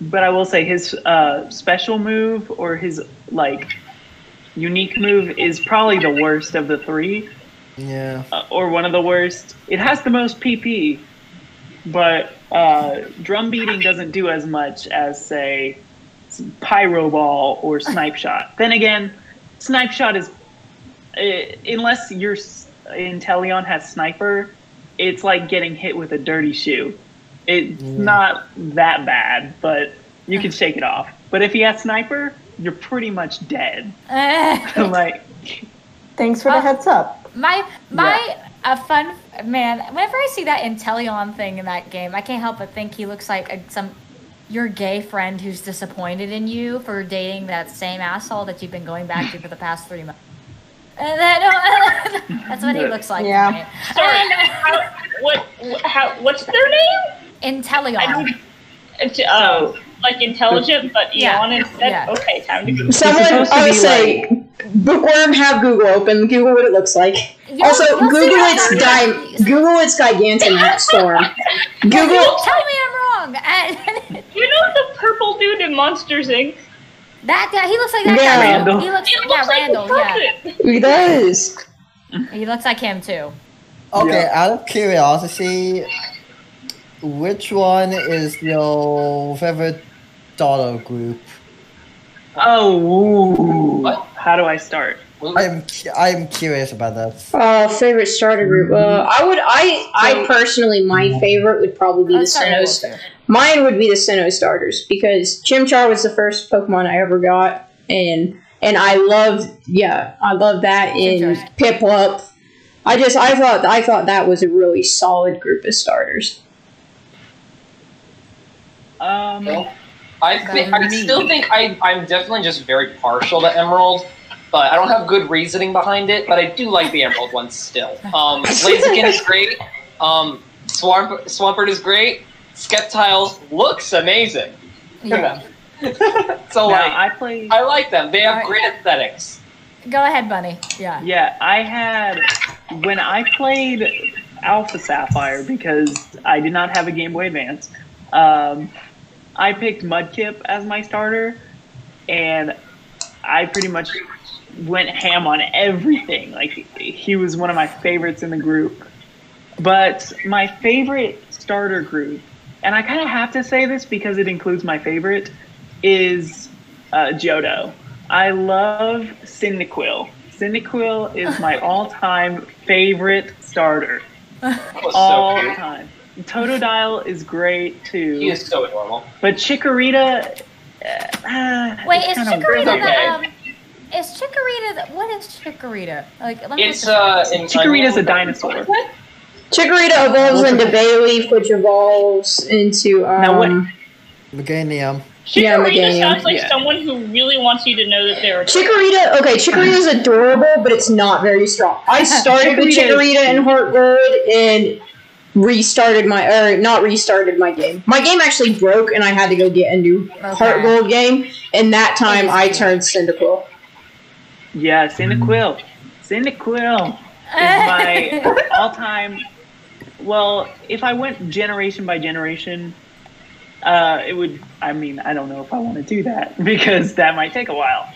but I will say his uh, special move or his like unique move is probably the worst of the three, Yeah. uh, or one of the worst. It has the most PP, but uh, drum beating doesn't do as much as say pyro ball or snipe shot. Then again, snipe shot is uh, unless your s- Inteleon has sniper, it's like getting hit with a dirty shoe. It's mm. not that bad, but you can mm. shake it off. But if he has sniper, you're pretty much dead. Eh. like Thanks for the heads up. My my a fun man. Whenever I see that Inteleon thing in that game, I can't help but think he looks like a, some your gay friend who's disappointed in you for dating that same asshole that you've been going back to for the past three months. And that, that's what he looks like. Yeah. to me. Sorry, how, what, how, what's their name? Inteleon. It's, uh, like intelligent, but Yeah, Eon instead? yeah. Okay, time to go. Someone, supposed to I would be say, Bookworm, have Google open. Google what it looks like. Yeah, also, you'll see Google its already. di- Google its Gigantamax form. Google. Tell me I'm wrong. And You know the purple dude in Monsters Inc? that guy, he looks like that Yeah. guy. Randall. He looks, It yeah, like Randall. Yeah. He does. he looks like him too. Okay, out of curiosity, which one is your favorite daughter group? Oh, ooh. How do I start? I'm I'm curious about that. Uh, favorite starter group. Uh, I would. I. I personally, my favorite would probably be the That's how Sinnoh. will. Mine would be the Sinnoh starters because Chimchar was the first Pokemon I ever got, and and I loved. Yeah, I love that in Chimchar. Piplup. I just I thought I thought that was a really solid group of starters. Um, I think I still think I I'm definitely just very partial to Emerald, but I don't have good reasoning behind it. But I do like the Emerald one still. Um, Blaziken is great. Um, Swamp Swampert is great. Sceptile looks amazing. Yeah. so now, like I play. I like them. They have Alright. great aesthetics. Go ahead, Bunni. Yeah. Yeah, I had when I played Alpha Sapphire because I did not have a Game Boy Advance. Um, I picked Mudkip as my starter, and I pretty much went ham on everything. Like he was one of my favorites in the group. But my favorite starter group, and I kind of have to say this because it includes my favorite, is uh, Johto. I love Cyndaquil. Cyndaquil is my all-time favorite starter. All so cute. time. Totodile is great too. He is so adorable. But Chikorita. Uh, Wait, is Chikorita okay. the um? Is Chikorita what is Chikorita? Like, let me It's look uh, in Chikorita's a dinosaur. Chikorita evolves into Bayleaf, which evolves into um. Now what- Meganium. Yeah, Chikorita Meganium. sounds like Yeah. someone who really wants you to know that they're a Chikorita, okay, Chikorita is adorable, but it's not very strong. I started with Chikorita is in Heart Gold and restarted my, or not restarted my game. My game actually broke and I had to go get a new Heart Gold game, and that time I turned Cyndaquil. Yeah, Cyndaquil. Cyndaquil is my all-time. Well, if I went generation by generation, Uh, it would. I mean, I don't know if I want to do that because that might take a while.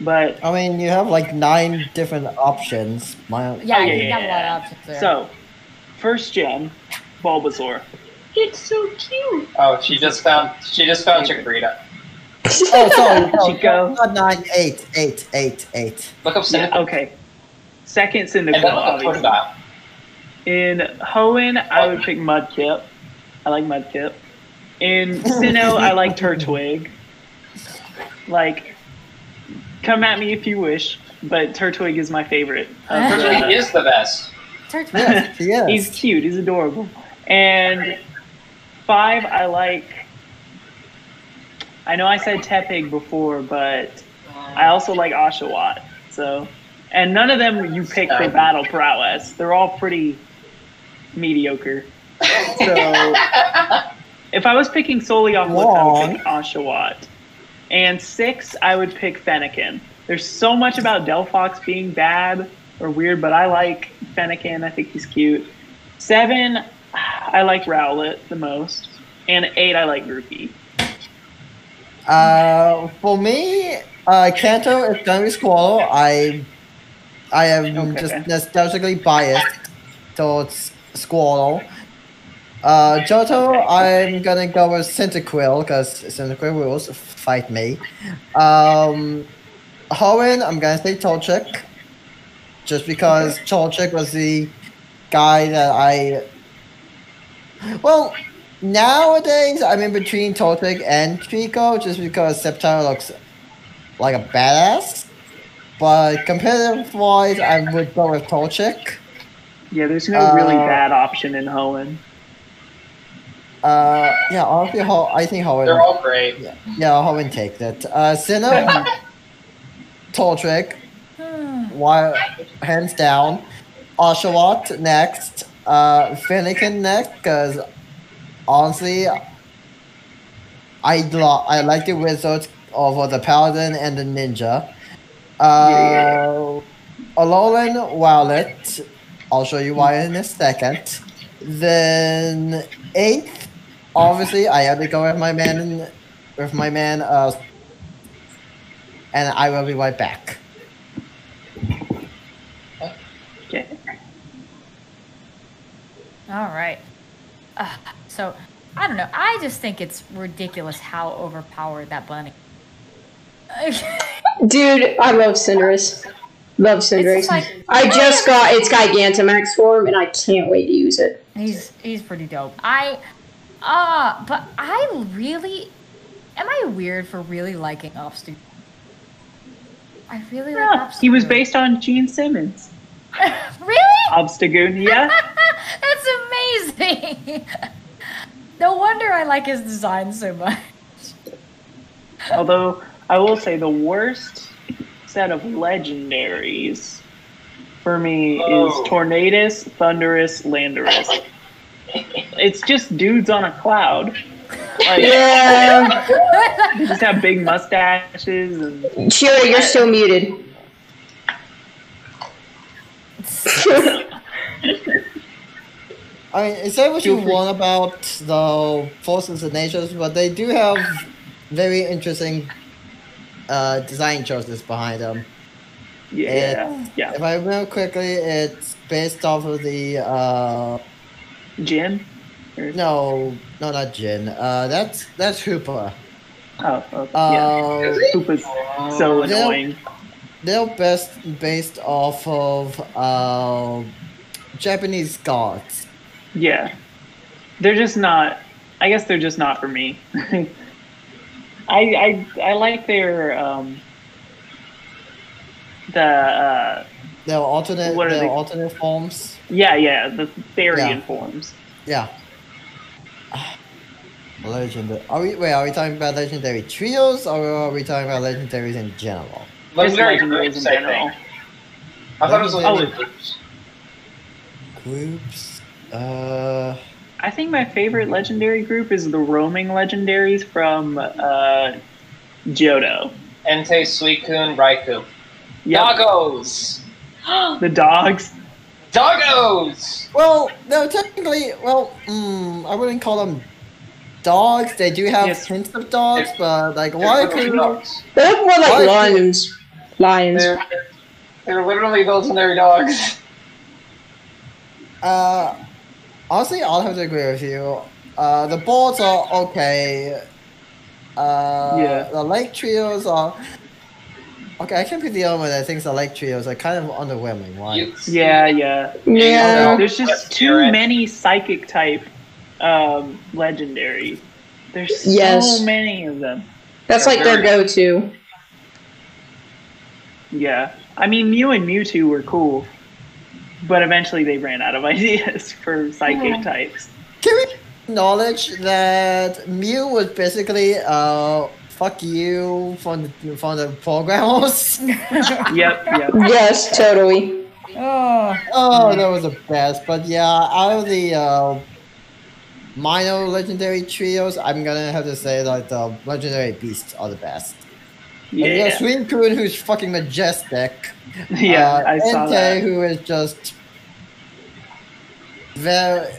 But I mean, you have like nine different options. My Yeah, Oh, yeah, you yeah, got a lot of options there. so, first gen, Bulbasaur. It's so cute. Oh, she just found she just found Chikorita. Oh, sorry, no, Chico. not nine, eight, eight, eight, eight. Look up Yeah, Cyndaquil. okay. Second And then Cyndaquil, obviously. In Hoenn, I would pick Mudkip. I like Mudkip. In Sinnoh, I like Turtwig. Like, come at me if you wish, but Turtwig is my favorite. of Turtwig the- is the best. Turtwig. Yes, he is. He's cute. He's adorable. And five, I like. I know I said Tepig before, but I also like Oshawott. So, and none of them you pick for battle prowess. They're all pretty mediocre. So, if I was picking solely off looks, I would pick Oshawott. And six, I would pick Fennekin. There's so much about Delphox being bad or weird, but I like Fennekin. I think he's cute. Seven, I like Rowlet the most. And eight, I like Grookey. Uh, for me, uh, Kanto is gonna be Squirtle. I, I am Okay. just nostalgically biased towards Squirtle. Uh, Johto, I'm gonna go with Cyndaquil because Cyndaquil rules. Fight me. Um, Hoenn, I'm gonna say Torchic, just because Torchic was the guy that I. Well, nowadays I'm in between Torchic and Treecko just because Sceptile looks like a badass. But competitive wise, I would go with Torchic. Yeah, there's no really Uh, bad option in Hoenn. Uh, yeah, honestly, Ho- I think Hoenn. They're all great. Yeah, yeah Hoenn take that. Uh, Sinnoh, Turtwig, why, hands down. Oshawott next. Uh, Fennekin next, because honestly, I lo- I like the wizard over the paladin and the ninja. Uh, Alolan Rowlet, I'll show you why in a second. Then eighth, obviously, I had to go with my man, with my man. Uh, and I will be right back. Okay. All right. Uh, so, I don't know. I just think it's ridiculous how overpowered that bunny. Dude, I love Cinderace. Love Cinderace. like- I just got its Gigantamax form, and I can't wait to use it. He's he's pretty dope. I uh but I really am I weird for really liking Obstagoon? I really like Yeah, Obstagoon. he was based on Gene Simmons. really? Obstagoon, yeah. That's amazing. No wonder I like his design so much. Although I will say the worst set of legendaries for me Oh. is Tornadus, Thundurus, Landorus. it's just dudes on a cloud. Like, Yeah. they just have big mustaches and Shira, you're still muted. I mean, that what you want about the forces and natures? But they do have very interesting uh, design choices behind them. yeah, yeah. If I remember quickly, it's based off of the uh, Jin. no, no, not Jin. Uh, that's that's Hoopa. Oh, oh Uh, yeah. Koopa's so annoying. They're best based off of uh, Japanese gods. Yeah, they're just not. I guess they're just not for me. I I I like their um the uh They're alternate. What are They're they- alternate forms. yeah yeah the Therian Yeah. forms. Yeah. Legendary. Are we wait? Are we talking about legendary trios, or are we talking about legendaries in general? Legendary Just legendaries in general. think. I thought it was Legendary- legendary groups. Groups. Uh. I think my favorite legendary group is the roaming legendaries from uh Johto. Entei, Suicune, Raikou. Yep. Doggos! The dogs. Doggos! Well, no, technically, well, mm, I wouldn't call them dogs. They do have Yes. hints of dogs, but like They're why literally could dogs. They look more like lions. Lions. They're, they're literally legendary dogs. Uh, honestly, I'll have to agree with you. Uh, the boards are okay. Uh, Yeah. The lake trios are. Okay, I can be the only one that thinks the lake trios are kind of underwhelming, right? You- Yeah, yeah. Yeah. There's just too many psychic type um, legendary. There's so Yes. many of them. That's like their go-to. Yeah. I mean, Mew and Mewtwo were cool, but eventually they ran out of ideas for psychic types. Can we acknowledge that Mew was basically uh fuck you from the, from the programmers? Yep, yep. Yes, totally. Oh, oh, that was the best. But yeah, out of the uh, minor legendary trios, I'm gonna have to say that the legendary beasts are the best. And Yeah. Suicune, who's fucking majestic. Yeah, uh, I saw Entei, that. who is just very.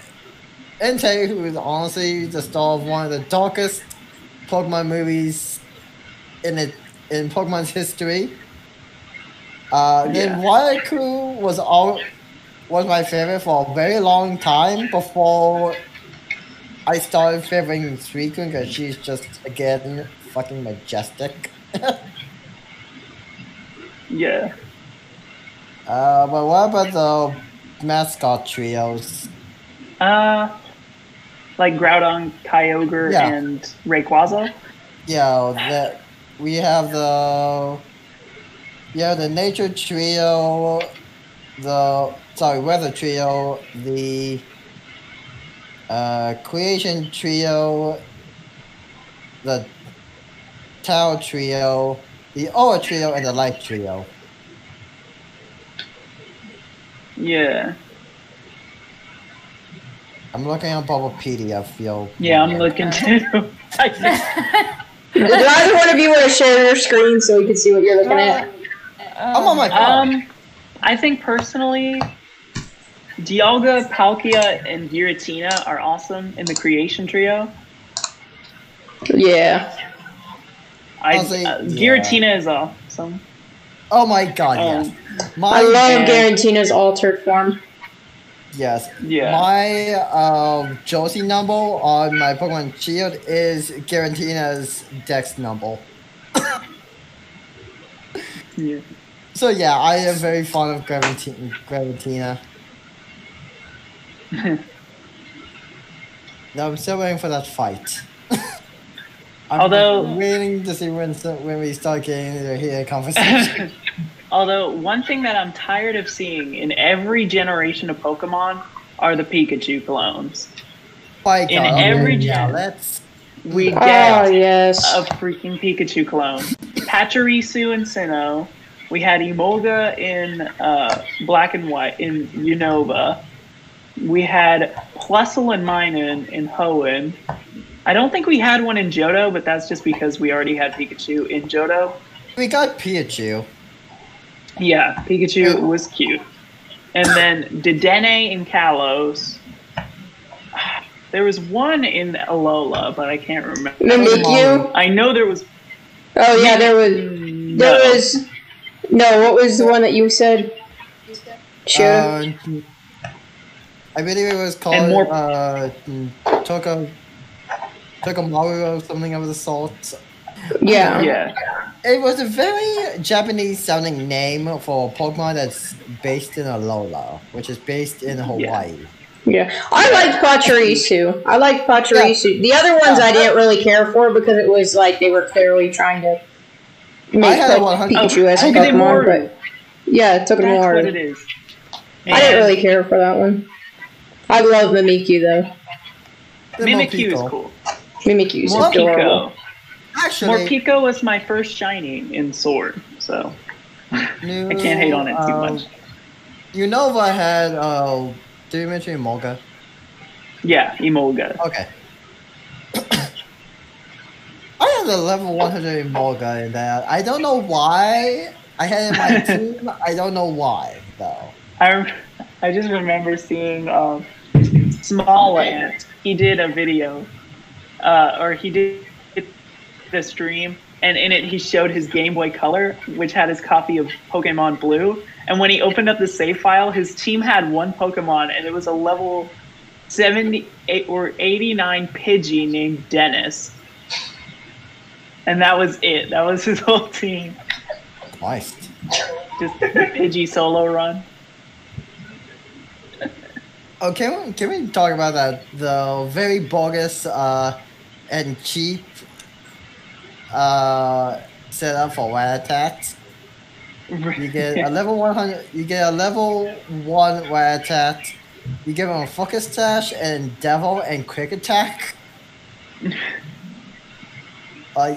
Entei, who is honestly the star of one of the darkest Pokemon movies in it in Pokemon's history. Uh, then Raikou was all was my favorite for a very long time before I started favoring Suicune because she's just again fucking majestic. Yeah. Uh, but what about the mascot trios? Uh, like Groudon, Kyogre, Yeah. and Rayquaza. Yeah, that we have the yeah the nature trio, the sorry weather trio, the uh, creation trio, the Tao trio, the Aura trio, and the light trio. Yeah. I'm looking on Bulbapedia. I feel Yeah, I'm looking too. Do either one of you want to share your screen so we can see what you're looking at? I'm on my phone. Um, I think personally, Dialga, Palkia, and Giratina are awesome in the creation trio. Yeah. I, Honestly, uh, yeah. Giratina is awesome. Oh my god, Um, yes. My I love man. Garantina's altered form. Yes. Yeah. My um, Josie number on my Pokemon Shield is Garantina's Dex number. Yeah. So yeah, I am very fond of Graviti- Gravitina. now I'm still waiting for that fight. I'm Although- waiting to see when when we start getting into a heated conversation. Although one thing that I'm tired of seeing in every generation of Pokemon are the Pikachu clones. Like In God, every yeah, gen- let's We Oh, get yes. a freaking Pikachu clone. Pachirisu and Sinnoh. We had Emolga in uh, Black and White in Unova. We had Plusle and Minun in Hoenn. I don't think we had one in Johto, but that's just because we already had Pikachu in Johto. we got Pikachu. Yeah, Pikachu was cute. And then Dedenne and Kalos. There was one in Alola, but I can't remember. Mimikyu? I know there was. Oh yeah, there was No. there was no. What was the one that you said? Sure. Um, I believe it was called And more- uh, Toko Tokomaru or something of the sort. yeah. Yeah. It was a very Japanese sounding name for a Pokemon that's based in Alola, which is based in Hawaii. Yeah, I liked Pachirisu. I liked Pachirisu. The other ones I didn't really care for because it was like they were clearly trying to I make had a like, 100 Pikachu as a Pokemon, but yeah, it took That's more. what it is. I didn't really care for that one. I love Mimikyu though. The Mimikyu is cool. Mimikyu is Morpeko. adorable. Actually, Morpeko was my first shiny in Sword, so new, I can't hate on it too uh, much. Unova had, uh, did you mention Molga? Yeah, Emolga. Okay. I had a level 100 Molga in that. I don't know why I had it in my team. I don't know why, though. I, I just remember seeing um, Smallant. He did a video uh, or he did the stream, and in it he showed his Game Boy Color, which had his copy of Pokemon Blue. And when he opened up the save file, his team had one Pokemon, and it was a level 78 or 89 Pidgey named Dennis. And that was it. That was his whole team. Nice. Just Pidgey solo run. Oh, can we, can we talk about that? The very bogus uh, and cheap uh, setup for Rattatas. You get a level 100. You get a level one Rattata. You give him a Focus Sash and devil and quick attack. Uh,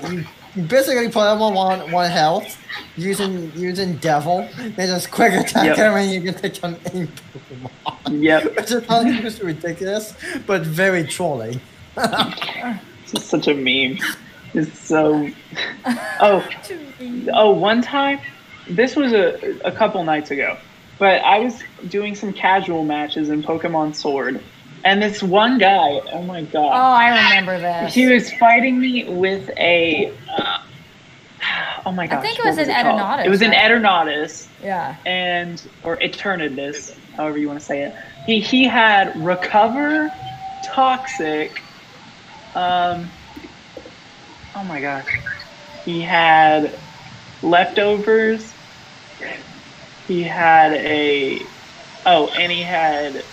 you basically put him on one, one health using using devil. Then just quick attack Yep. him and you can take on any Pokemon. Yep. Which is ridiculous, but very trolling. It's just such a meme. It's so. Oh, oh! One time, this was a a couple nights ago, but I was doing some casual matches in Pokemon Sword, and this one guy. Oh my god! Oh! I remember this. He was fighting me with a. Uh, oh my gosh! I think it what was an? Eternatus, It was an? Eternatus Yeah. and or Eternatus, however you want to say it. He he had recover, toxic. Um. Oh my gosh. He had leftovers. He had a. Oh, and he had.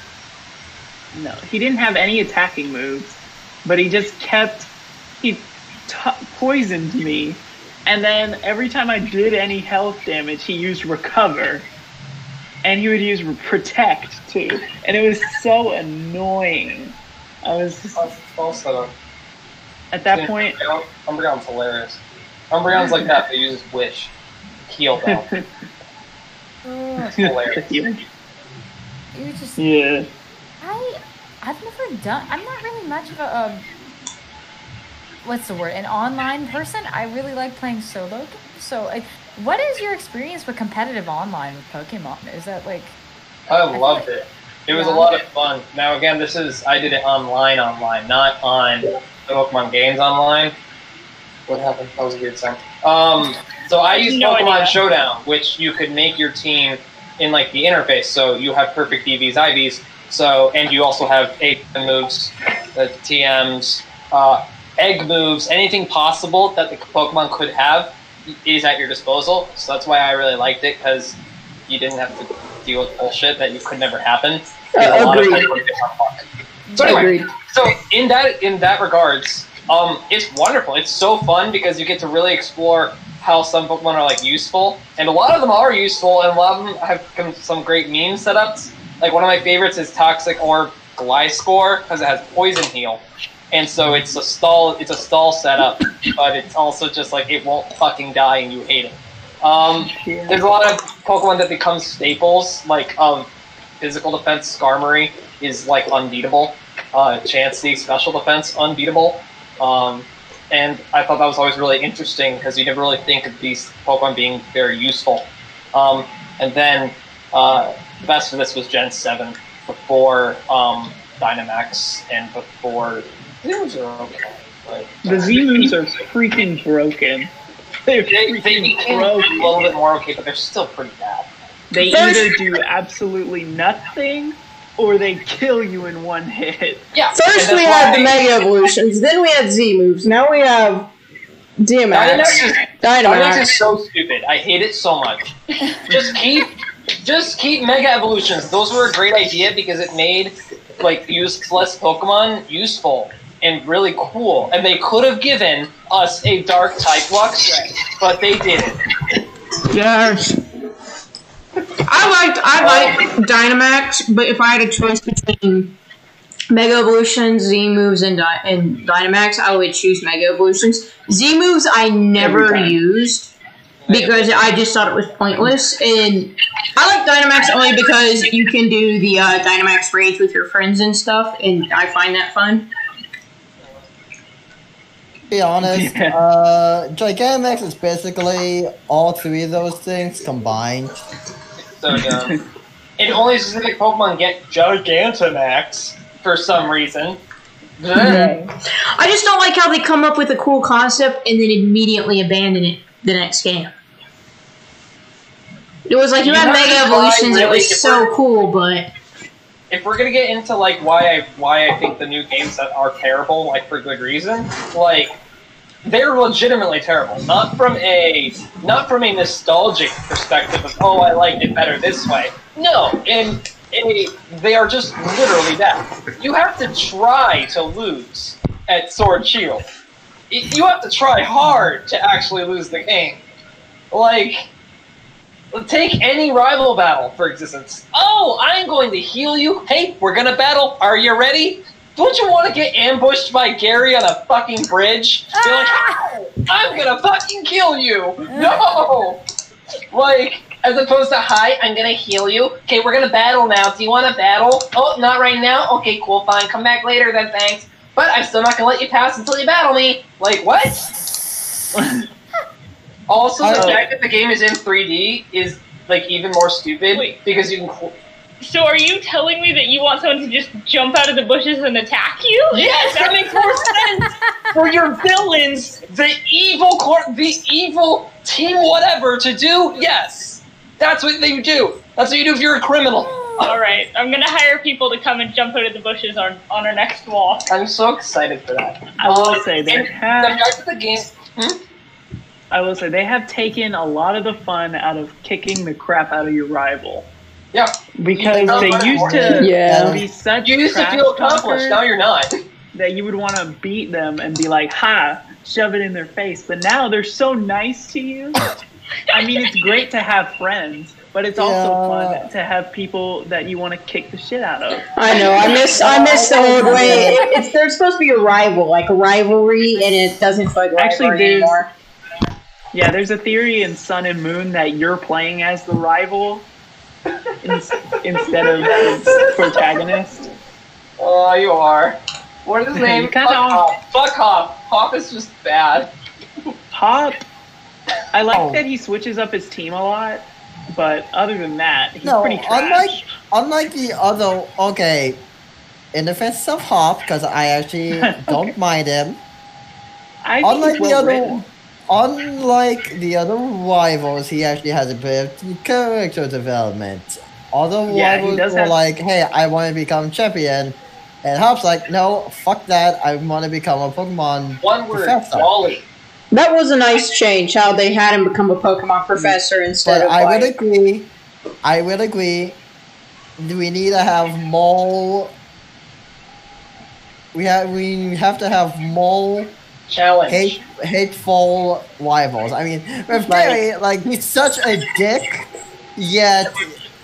No, he didn't have any attacking moves, but he just kept. He t- poisoned me, and then every time I did any health damage, he used recover, and he would use protect too, and it was so annoying. I was just, at that point. Umbreon's hilarious. Umbreon's like that, but he uses Wish. Heal down. It's hilarious. You just Yeah. I I've never done. I'm not really much of a um, what's the word? An online person. I really like playing solo. games. So, like, what is your experience with competitive online with Pokemon? Is that like I loved it. It was a lot of fun. Now again, this is I did it online, online, not on the Pokemon Games online. What happened? That was a weird sound. Um, so I used No Pokemon idea. Showdown, which you could make your team in like the interface. So you have perfect EVs, IVs. So and you also have eight moves, the TMs, uh, egg moves, anything possible that the Pokemon could have is at your disposal. So that's why I really liked it because you didn't have to deal with bullshit that you could never happen. Because a lot of agreed. people get on luck. So anyway, Agreed. So in that in that regards, um, it's wonderful. It's so fun because you get to really explore how some Pokemon are like useful, and a lot of them are useful, and a lot of them have some great meme setups. Like one of my favorites is Toxic Orb Gliscor because it has Poison Heal, and so it's a stall. It's a stall setup, but it's also just like it won't fucking die and you hate it. Um, there's a lot of Pokemon that become staples, like um, physical defense. Skarmory is like unbeatable. Uh, Chansey special defense unbeatable. Um, and I thought that was always really interesting because you never really think of these Pokemon being very useful. Um, and then uh, the best of this was Gen Seven before um, Dynamax and before Zooms are okay. But, The Z moves are freaking broken. They're they, they freaking became a little bit more okay, but they're still pretty bad. They either do absolutely nothing or they kill you in one hit. Yeah. First we that's had the Mega Evolutions, then we had Z moves, now we have Dynamax DMX, is, Dynamax is so stupid. I hate it so much. just keep, just keep Mega Evolutions. Those were a great idea because it made like useless Pokemon useful and really cool. And they could have given us a Dark type Lux, but they didn't. Yes. I liked I liked Dynamax, but if I had a choice between Mega Evolutions, Z moves, and, Dy- and Dynamax, I would choose Mega Evolutions. Z moves I never used because I just thought it was pointless, and I like Dynamax only because you can do the uh, Dynamax raids with your friends and stuff, and I find that fun. be honest, Yeah. uh, Gigantamax is basically all three of those things combined. So dumb. Uh, and only specific Pokemon get Gigantamax for some reason. I just don't like how they come up with a cool concept and then immediately abandon it the next game. It was like you, You had Mega try Evolutions, it was so cool, but if we're gonna get into like why I why I think the new games that are terrible, like for good reason, like they're legitimately terrible. Not from a not from a nostalgic perspective of oh I liked it better this way. No, in a they are just literally that. You have to try to lose at Sword Shield. You have to try hard to actually lose the game. Like Take any rival battle, for existence. Oh, I'm going to heal you. Hey, we're gonna battle. Are you ready? Don't you want to get ambushed by Gary on a fucking bridge? Be like, "Ow, I'm gonna fucking kill you. No. Like, as opposed to, hi, I'm gonna heal you. Okay, we're gonna battle now. Do you want to battle? Oh, not right now. Okay, cool, fine. Come back later then. Thanks. But I'm still not gonna let you pass until you battle me. Like, what? Also, the fact that the game is in 3D is like even more stupid because you can. Cl- So are you telling me that you want someone to just jump out of the bushes and attack you? yes, that makes more sense for your villains, the evil cor- the evil team, whatever to do. Yes, that's what they do. That's what you do if you're a criminal. All right, I'm gonna hire people to come and jump out of the bushes on on our next walk. I'm so excited for that. I will Um, say they have. the fact that the game. I will say they have taken a lot of the fun out of kicking the crap out of your rival. Yeah. Because they used to Yeah. be such You used to feel accomplished. talkers Now you're not. That you would want to beat them and be like, "Ha!" Shove it in their face. But now they're so nice to you. I mean, it's great to have friends, but it's also Yeah. fun to have people that you want to kick the shit out of. I know. I miss. I miss the old way. It, it's there's supposed to be a rival, like a rivalry, and it doesn't feel like a Actually, there's anymore. yeah, there's a theory in Sun and Moon that you're playing as the rival in, instead of the protagonist. Oh, you are. What is his name? You kinda Fuck are. Hop. Fuck Hop. Hop is just bad. Hop, I like Oh. that he switches up his team a lot, but other than that, he's No, pretty trash. unlike unlike the other okay, in defense of Hop, because I actually don't mind him. I think unlike he's the well other, written. Unlike the other rivals, he actually has a bit of character development. Other Yeah, he rivals does were have- like, "Hey, I want to become champion," and Hop's like, "No, fuck that. I want to become a Pokemon One word, professor." Wally. That was a nice change. How they had him become a Pokemon professor instead But of I like. would agree. I would agree. We need to have more. We have we have to have more Challenge. hate, hateful rivals. I mean, with Gary, like he's such a dick, yet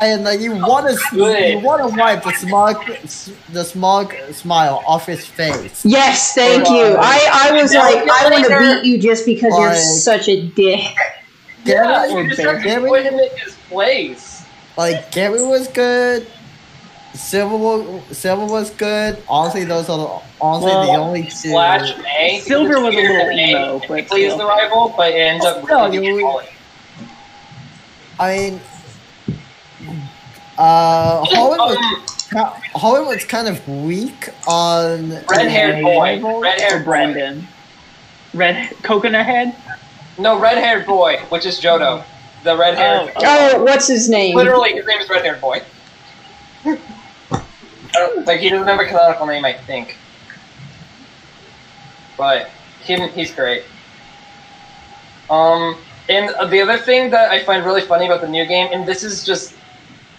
and like you want to you want to wipe the smug the smug smile off his face. Yes, thank you. I, I was Now, like, I want to beat you just because you're such a dick. Yeah, Gary, you just have to Gary- put him in his place. like Gary was good. Silver, wa- Silver was good. Honestly, those are the, honestly the only two. Slash May. Silver was a little that May emo, but technically is still. the rival, but it ends up Still, really you- I mean, uh, Holland was, Um, ki- kind of weak on Red-haired boy. Red-haired boy. Brendan. Red coconut head. No, red-haired boy, which is Johto. The red-haired. Oh, what's his name? Literally, his name is red-haired boy. Don't, like he doesn't have a canonical name, I think. But him, he's great. Um, and the other thing that I find really funny about the new game, and this is just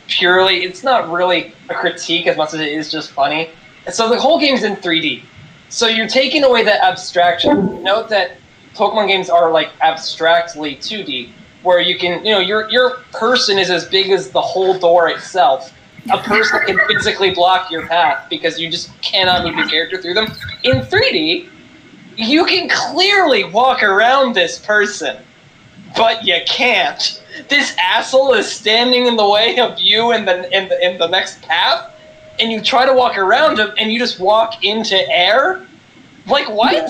purely, it's not really a critique as much as it is just funny. So the whole game's in 3D. So you're taking away that abstraction. Note that Pokemon games are like abstractly 2D, where you can, you know, your your person is as big as the whole door itself. A person can physically block your path because you just cannot move your character through them. In 3D, you can clearly walk around this person, but you can't. This asshole is standing in the way of you in the in the, in the next path, and you try to walk around him, and you just walk into air. Like what?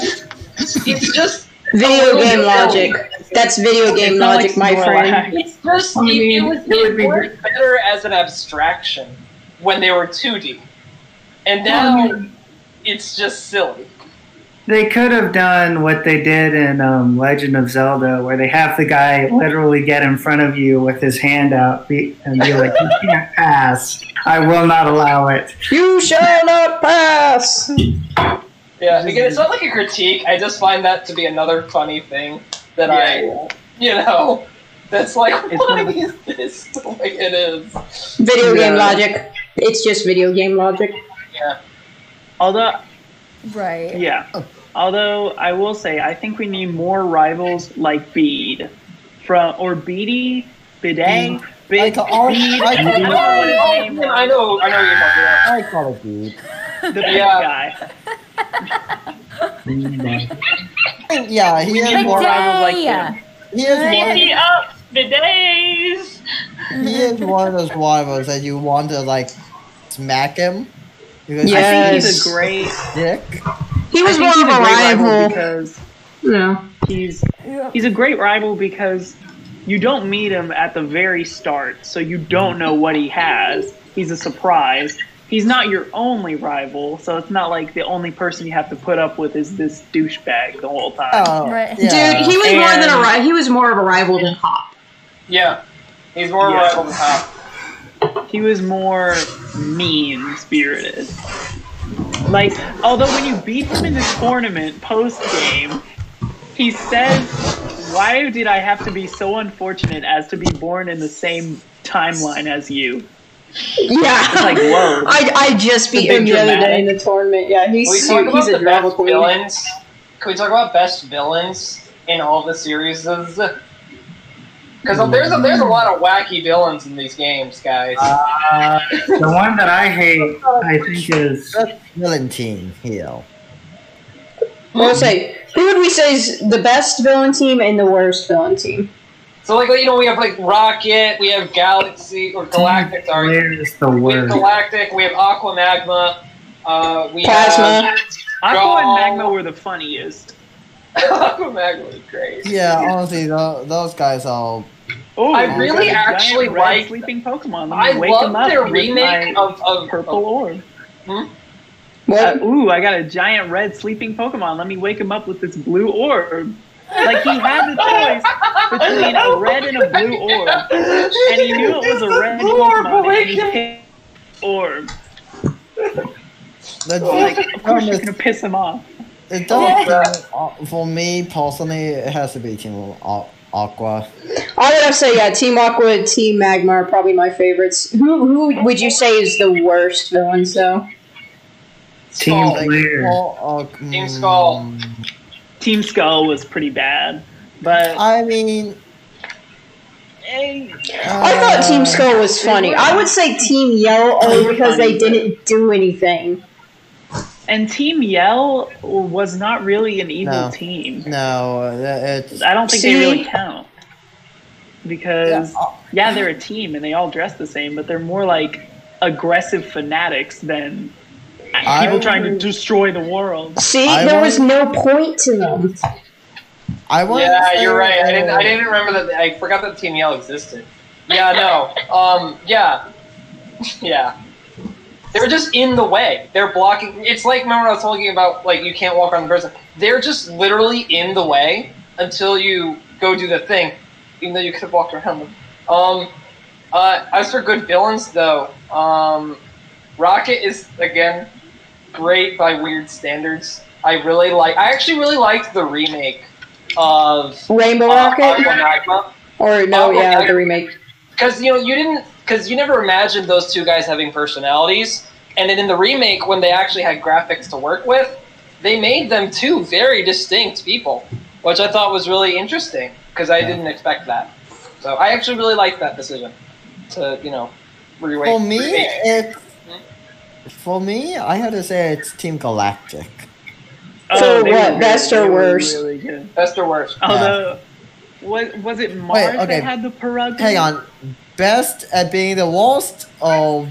It's just Video game logic. That's video game It's not logic, like my friend. It's just I mean, it, was, it would be worked better as an abstraction when they were 2D, and now it's just silly. They could have done what they did in um, Legend of Zelda, where they have the guy literally get in front of you with his hand out be- and be like, "You can't pass. I will not allow it." You shall not pass. Yeah, again, it's not like a critique. I just find that to be another funny thing that I, you know, that's like, It's why one is this the way it is? Video game logic. It's just video game logic. Yeah. Although, Right. yeah. Although I will say, I think we need more rivals like Bede, from or Beatty, Bidet, I Bid, call, I, Bede. I, I don't know what his Oh, name yeah, I know, I know you're talking about. I call it dude. Was. The big Yeah. guy. Yeah, he has Big more. rivals like Bidet. him. He is one. Beat up the days. He is one of those rivals that you want to like smack him. Because Yeah. I think he's a great. dick. He was more of a rival rival. because Yeah. he's he's a great rival because you don't meet him at the very start, so you don't know what he has. He's a surprise. He's not your only rival, so it's not like the only person you have to put up with is this douchebag the whole time. Oh, Right. yeah. Dude, he was more than a rival. He was more of a rival than Hop. Yeah. He's more Yeah. rival than Hop. He was more mean spirited. Like, although when you beat him in this tournament post game, he says, Why did I have to be so unfortunate as to be born in the same timeline as you? Yeah. It's like, whoa. I, I just beat him big the other day in the tournament. Yeah, he's Can we su- talk about he's a the drama best queen. villains? Can we talk about best villains in all the series? Because there's a, there's a lot of wacky villains in these games, guys. Uh, the one that I hate, I think, is Best villain team heel. We'll say, who would we say is the best villain team and the worst villain team? So like you know we have like Rocket, we have Galaxy or Galactic. Sorry, Blair is the we have. Galactic, we have Aqua Magma, uh, we Plasma. have Aqua and. Magma were the funniest. Aqua Magma is great. Yeah, honestly, tho- those guys are. Oh, I really got a giant actually red like- sleeping Pokemon. I wake love up their remake of, of purple orb. Hmm? What? Uh, ooh, I got a giant red sleeping Pokemon. Let me wake him up with this blue orb. Like he had the choice between a red and a blue orb, and he knew it was a red Pokemon, and he picked orb. That's Like, like, of course, you're gonna piss him off. it does, uh, for me personally, it has to be Team Aqu- Aqua. I would have to say, yeah, Team Aqua, Team Magma are probably my favorites. Who who would you say is the worst villains though? Team Skull. Blair. Or, uh, Team Skull. Team Skull was pretty bad, but I mean, I thought Team uh, Skull was funny. I would say Team Yell only because they didn't do anything. and Team Yell was not really an evil No. team. No, uh, it's. I don't think See? they really count because Yeah, yeah, they're a team and they all dress the same, but they're more like aggressive fanatics than I people trying to destroy the world. See, I there was no point to them. I want Yeah, you're right. I didn't. I didn't remember that. I forgot that Team Yell existed. Yeah, no. Um, yeah, yeah. They're just in the way. They're blocking. It's like remember when I was talking about like you can't walk on the person. They're just literally in the way until you go do the thing, even though you could have walked around them. Um, uh, as for good villains though, um, Rocket is again great by weird standards. I really like. I actually really liked the remake of Rainbow uh, Rocket, Aqua Magma. or no, Aqua yeah, Magma. the remake. Because you know you didn't because you never imagined those two guys having personalities, and then in the remake when they actually had graphics to work with, they made them two very distinct people, which I thought was really interesting because I didn't expect that. So I actually really liked that decision to you know remake. For me, remake. it's. For me, I had to say it's Team Galactic. So Oh, they what, were best they or worst? Really good. best or worst. Although, was was it Mars okay. that had the Paragon? Hang on. Best at being the worst or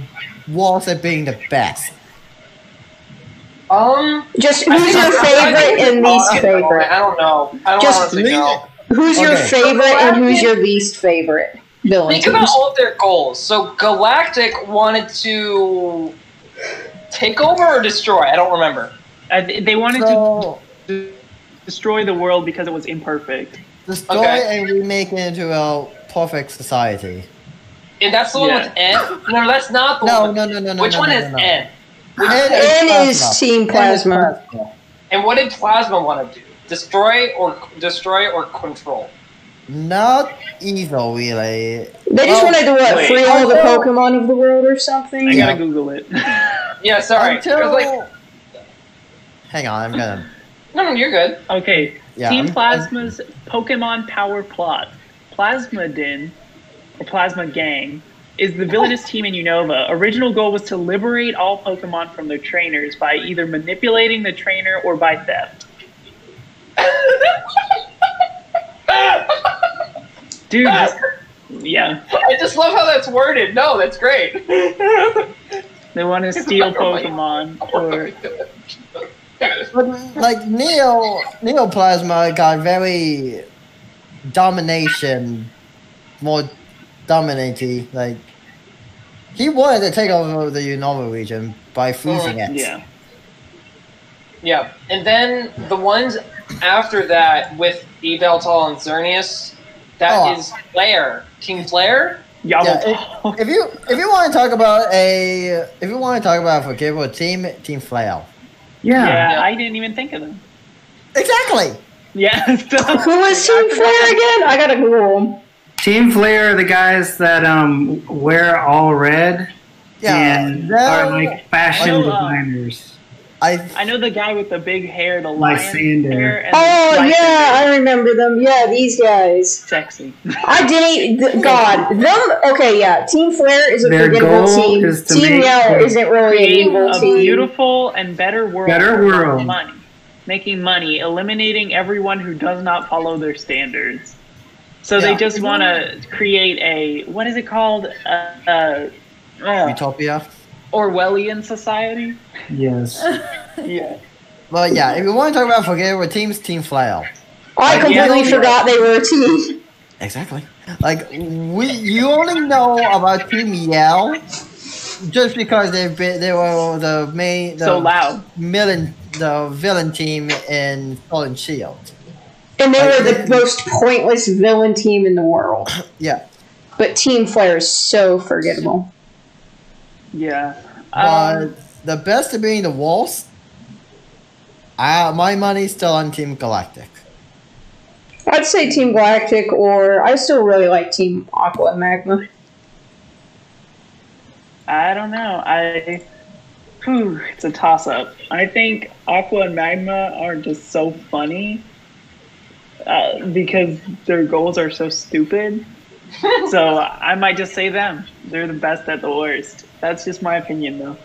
worst at being the best? Um, Just who's think- your I think favorite it's and least Mars. favorite? I don't know. I don't Just honestly know. Who's your Okay. favorite and who's your least favorite villain Think about teams? all of their goals. So Galactic wanted to take over or destroy. I don't remember. Uh, they- they wanted So to destroy the world because it was imperfect. destroy Okay. and remake it into a perfect society. And that's the one Yeah. with N? No, that's not the No, one. no, no, no, no. Which no, one no, is no. N? N N is Plasma. Team N is Plasma. And what did Plasma want to do? Destroy or destroy or control? Not evil, really. They just Oh, wanted to what wait. free all the oh, Pokemon of the world or something. I gotta Google it. Yeah, sorry. Until... 'Cause, like, Hang on, I'm gonna. no, no, you're good. okay, Yeah, Team I'm- Plasma's Pokemon Power Plot. Plasmadin, or Plasma Gang, is the villainous team in Unova. Original goal was to liberate all Pokemon from their trainers by either manipulating the trainer or by theft. Dude, yeah, I just love how that's worded. No, that's great. they want to steal oh Pokemon or But like Neo, Neoplasma got very domination, more dominating. Like he wanted to take over the Unova region by freezing it. yeah. Yeah, and then the ones after that with Yveltal and Xerneas, that is Oh. Flare. Team Flare? Yeah, Yabble. if, if you if you want to talk about a if you want to talk about a forgivable team, Team Flail. Yeah. yeah, Yeah. I didn't even think of them. Exactly. Yeah. Who was Team Flare again? I gotta Google them. Team Flare are the guys that um wear all red Yeah, and they're- like fashion I uh, designers. I I know the guy with the big hair, the Like lion hair. Oh the yeah, I remember them. Yeah, these guys. sexy. I didn't. th- God, them. Okay, yeah. Team Flare is a Their forgettable goal team. is to Team make- Yell isn't really an Create evil a team. beautiful and better world. Better world. Money, making money, eliminating everyone who does not follow their standards. So they just want to create a what is it called? Uh, uh, uh, Utopia. Orwellian society. Yes. Yeah. But yeah, if you want to talk about forgettable teams, Team Flail. Oh, I Like, completely yeah. forgot they were a team. Exactly. Like we, you only know about Team Yell just because they've been they were the main the So loud. villain the villain team in Sword Shield. And they Like- were the most pointless villain team in the world. Yeah, But Team Flare is so forgettable. Yeah. but Um, the best of being the worst. Uh, my money's still on Team Galactic. I'd say Team Galactic, or I still really like Team Aqua and Magma. I don't know. I. Whew, it's a toss up. I think Aqua and Magma are just so funny uh, because their goals are so stupid. so I might just say them. They're the best at the worst. That's just my opinion, though.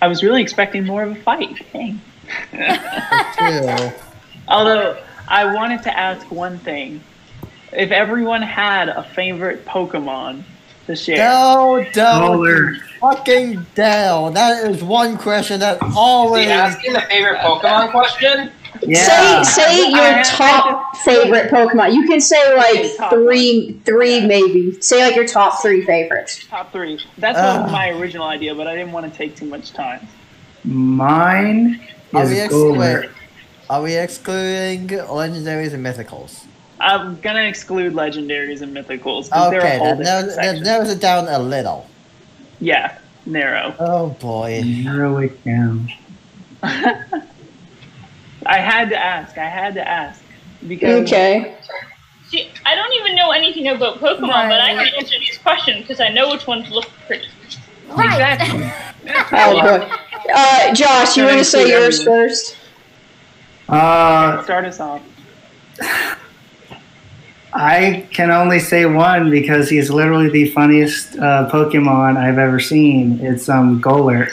I was really expecting more of a fight. Dang. Although I wanted to ask one thing: if everyone had a favorite Pokemon to share, No, don't fucking Dell. That is one question that Is always. he asking the favorite Pokemon question? Yeah. Say say your top favorite Pokemon. You can say like Top three, three maybe. Say like your top three favorites. top three. That's Uh. my original idea, but I didn't want to take too much time. Mine Are is we, ex- Golurk. are we excluding legendaries and mythicals? I'm gonna exclude legendaries and mythicals because they're a Okay, whole that narrows, that narrows it down a little. Yeah, narrow. Oh boy. Narrow it down. I had to ask. I had to ask because Okay. See, I don't even know anything about Pokemon, but I can answer these questions because I know which ones look pretty. Right. Oh boy. Uh, Josh, you want to say yours first? Uh, start us off. I can only say one because he's literally the funniest uh, Pokemon I've ever seen. It's um Golurk.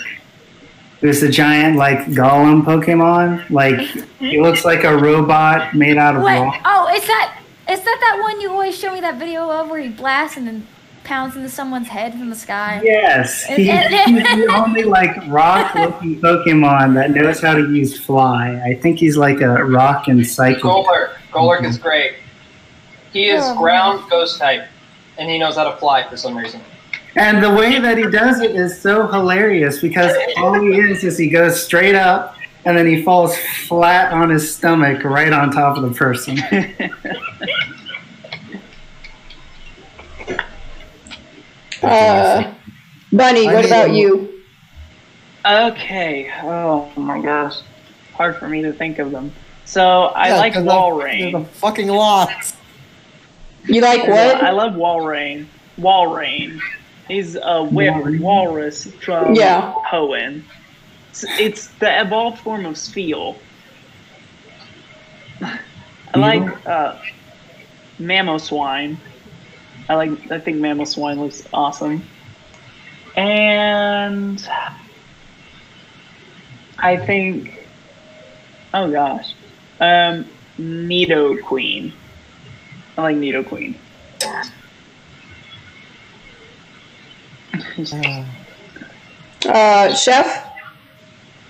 There's a giant like Golem Pokemon. Like he looks like a robot made out of What? rock. Oh, is that is that that one you always show me that video of where he blasts and then pounds into someone's head from the sky? Yes, he, he's the only like rock-looking Pokemon that knows how to use Fly. I think he's like a rock and psychic. Golurk. Golurk is great. He is Oh, ground ghost type, and he knows how to fly for some reason. And the way that he does it is so hilarious because all he is is he goes straight up and then he falls flat on his stomach right on top of the person. Uh, Bunni, what about you? Okay. Oh my gosh. Hard for me to think of them. So I Yeah, like 'cause Wall there's Rain. a fucking lot. You like what? I love Walrein. Wall Rain. He's a whip walrus from Yeah. Hoenn. It's, it's the evolved form of Spiel. I like uh, Mamoswine. I like. I think Mamoswine looks awesome. And I think. Oh gosh, um, Nidoqueen. I like Nidoqueen. Uh, Chef?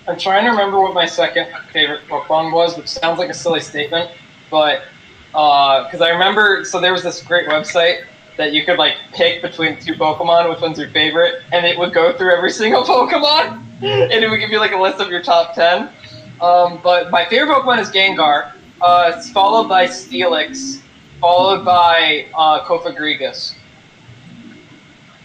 I'm trying to remember what my second favorite Pokemon was, which sounds like a silly statement, but because I remember, so there was this great website that you could like pick between two Pokemon, which one's your favorite, and it would go through every single Pokemon, and it would give you like a list of your top ten. Um, but my favorite Pokemon is Gengar. Uh, it's followed by Steelix, followed by uh, Cofagrigus.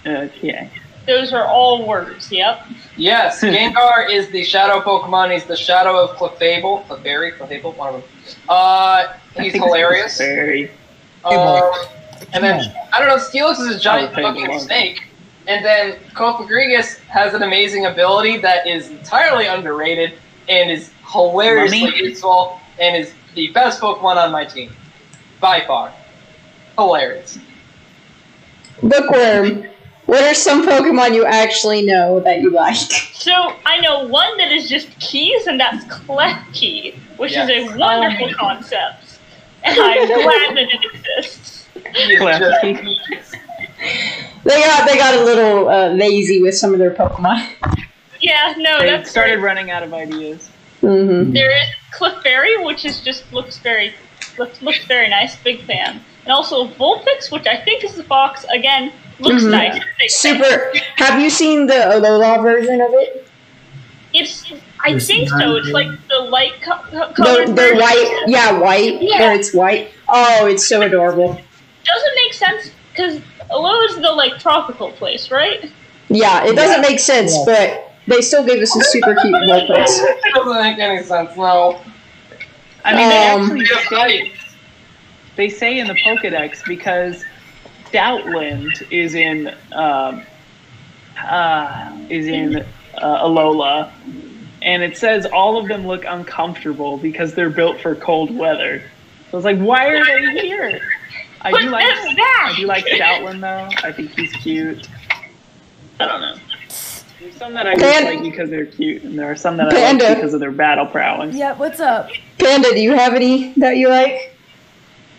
Okay. Those are all words. Yep. Yes, Gengar is the shadow Pokemon. He's the shadow of Clefable. Clefairy? Clefable? One of them. Uh, he's hilarious. Very. Um, and then, I don't know, Steelix is a giant fucking snake. And then Cofagrigus has an amazing ability that is entirely underrated and is hilariously Mummy? useful and is the best Pokemon on my team. By far. Hilarious. Bookworm. What are some Pokemon you actually know that you like? So I know one that is just keys, and that's Klefki, which Yes. is a wonderful concept, and I'm glad that it exists. He Klefki. They got they got a little uh, lazy with some of their Pokemon. Yeah, no, They that's started great. running out of ideas. hmm There is Clefairy, which is just looks very looks, looks very nice. Big fan, and also Vulpix, which I think is the fox. Again, looks Mhm. nice. Super. Have you seen the Alola version of it? It's I It's think so. It's like the light co- co- The, the white, yeah, white. Yeah. Or it's white. Oh, it's so adorable. Doesn't make sense because Alola's the like tropical place, right? Yeah, it doesn't make sense, Yeah. but they still gave us a super cute Vulpix. It doesn't make any sense, no. I mean, they Um, actually say they say in the Pokedex because Stoutland is in um, uh, is in uh, Alola, and it says all of them look uncomfortable because they're built for cold weather. So it's like, why are they here? I do like! I do like Stoutland though. I think he's cute. I don't know. There's some that I just Pan- like because they're cute, and there are some that I Panda. like because of their battle prowess. Yeah, what's up? Panda, do you have any that you like?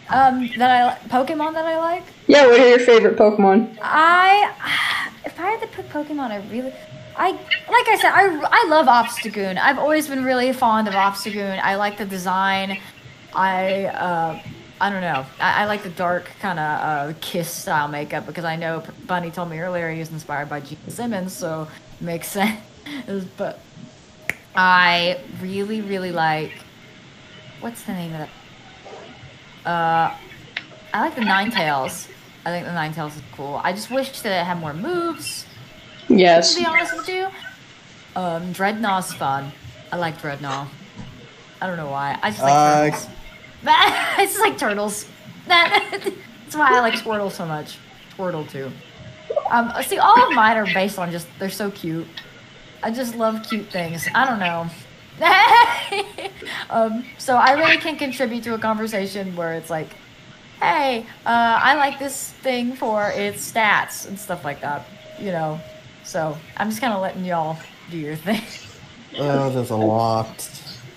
Um, that I Pokemon that I like. Yeah, what are your favorite Pokemon? I, if I had to pick Pokemon, I really, I like I said, I, I love Obstagoon. I've always been really fond of Obstagoon. I like the design. I uh, I don't know. I, I like the dark kind of uh, kiss style makeup because I know Bunni told me earlier he was inspired by Gene Simmons, so it makes sense. but I really really like. What's the name of that? Uh, I like the Ninetales. I think the Ninetales is cool. I just wish that it had more moves. Yes. To be honest with you, um, Drednaw's fun. I like Drednaw. I don't know why. I just like Uh, turtles. it's just like turtles. That's why I like Squirtle so much. Squirtle too. Um, see, all of mine are based on just they're so cute. I just love cute things. I don't know. um, so I really can't contribute to a conversation where it's like, hey, uh, I like this thing for its stats and stuff like that. You know. So I'm just kind of letting y'all do your thing. Oh, there's a lot.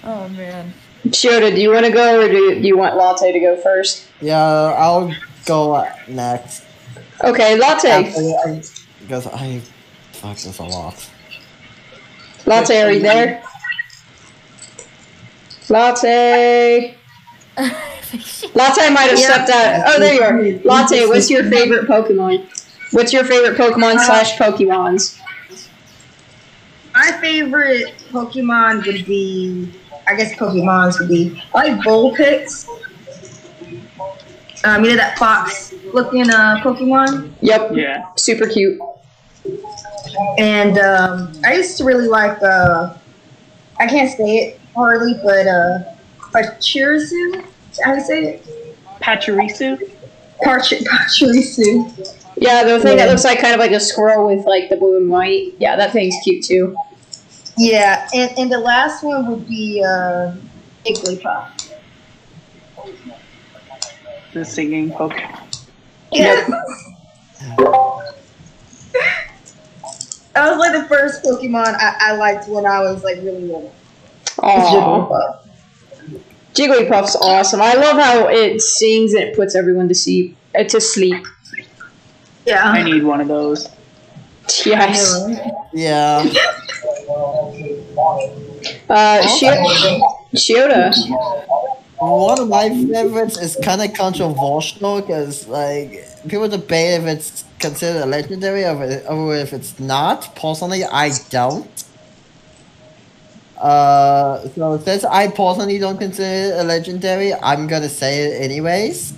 Oh man. Shota, do you want to go or do, do you want Latte to go first? Yeah, I'll go next. Okay, Latte. After I- Because I. Fuck, this a lot. Latte, are you there? Latte. Latte might have stepped out. Oh, there you are. Latte, what's your favorite Pokemon? What's your favorite Pokemon slash Pokemons? My favorite Pokemon would be, I guess Pokemons would be, I like Vulpix. Um, you know that fox looking uh, Pokemon? Yep. Yeah. Super cute. And um, I used to really like, uh, I can't say it hardly, but uh, Pachirisu? How do you say it? Pachirisu? Pach- Pachirisu. Yeah, the thing that looks like kind of like a squirrel with like the blue and white. Yeah, that thing's cute too. Yeah, and, and the last one would be uh, Jigglypuff. The singing Pokemon. Yeah. that was like the first Pokemon I, I liked when I was like really little. Aww. Jigglypuff's awesome. I love how it sings and it puts everyone to sleep. Uh, to sleep. Yeah. I need one of those. Yes. Yeah. Uh, Shi- Shiota. One of my favorites is kind of controversial because, like, people debate if it's considered a legendary or or if it's not. Personally, I don't. Uh, so since I personally don't consider it a legendary, I'm gonna say it anyways.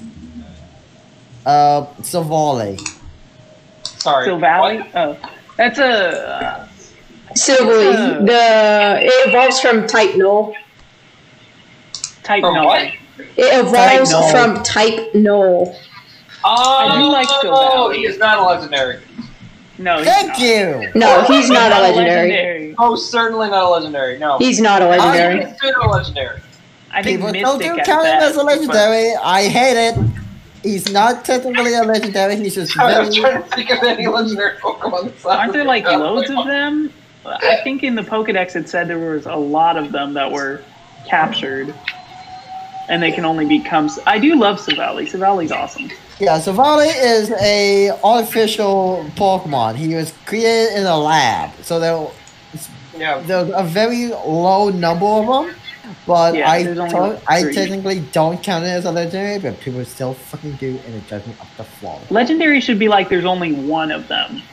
Uh, Savali. Sorry. Silvally? Oh. That's a. Uh, Silvally. The it evolves from type null. type From no. what? It evolves Type null. from type null. Oh, I do like Silvally. he is not a legendary. No, he's Thank not. you. No, he's not a legendary. Oh, certainly not a legendary. No. He's not a legendary. consider a legendary. I think People Mystic don't do at count him best, as a legendary. I hate it. He's not technically a legendary. He's just I was very. trying to think of any legendary Pokemon. that's not Aren't there like a loads of them? I think in the Pokedex it said there was a lot of them that were captured, and they can only become. I do love Savali. Savali's awesome. Yeah, Savali is a artificial Pokemon. He was created in a lab, so there, Yeah. there's a very low number of them. But Yeah, I, there's only to- like I technically don't count it as a legendary, but people still fucking do, and it drives me up the floor. Legendary should be like there's only one of them.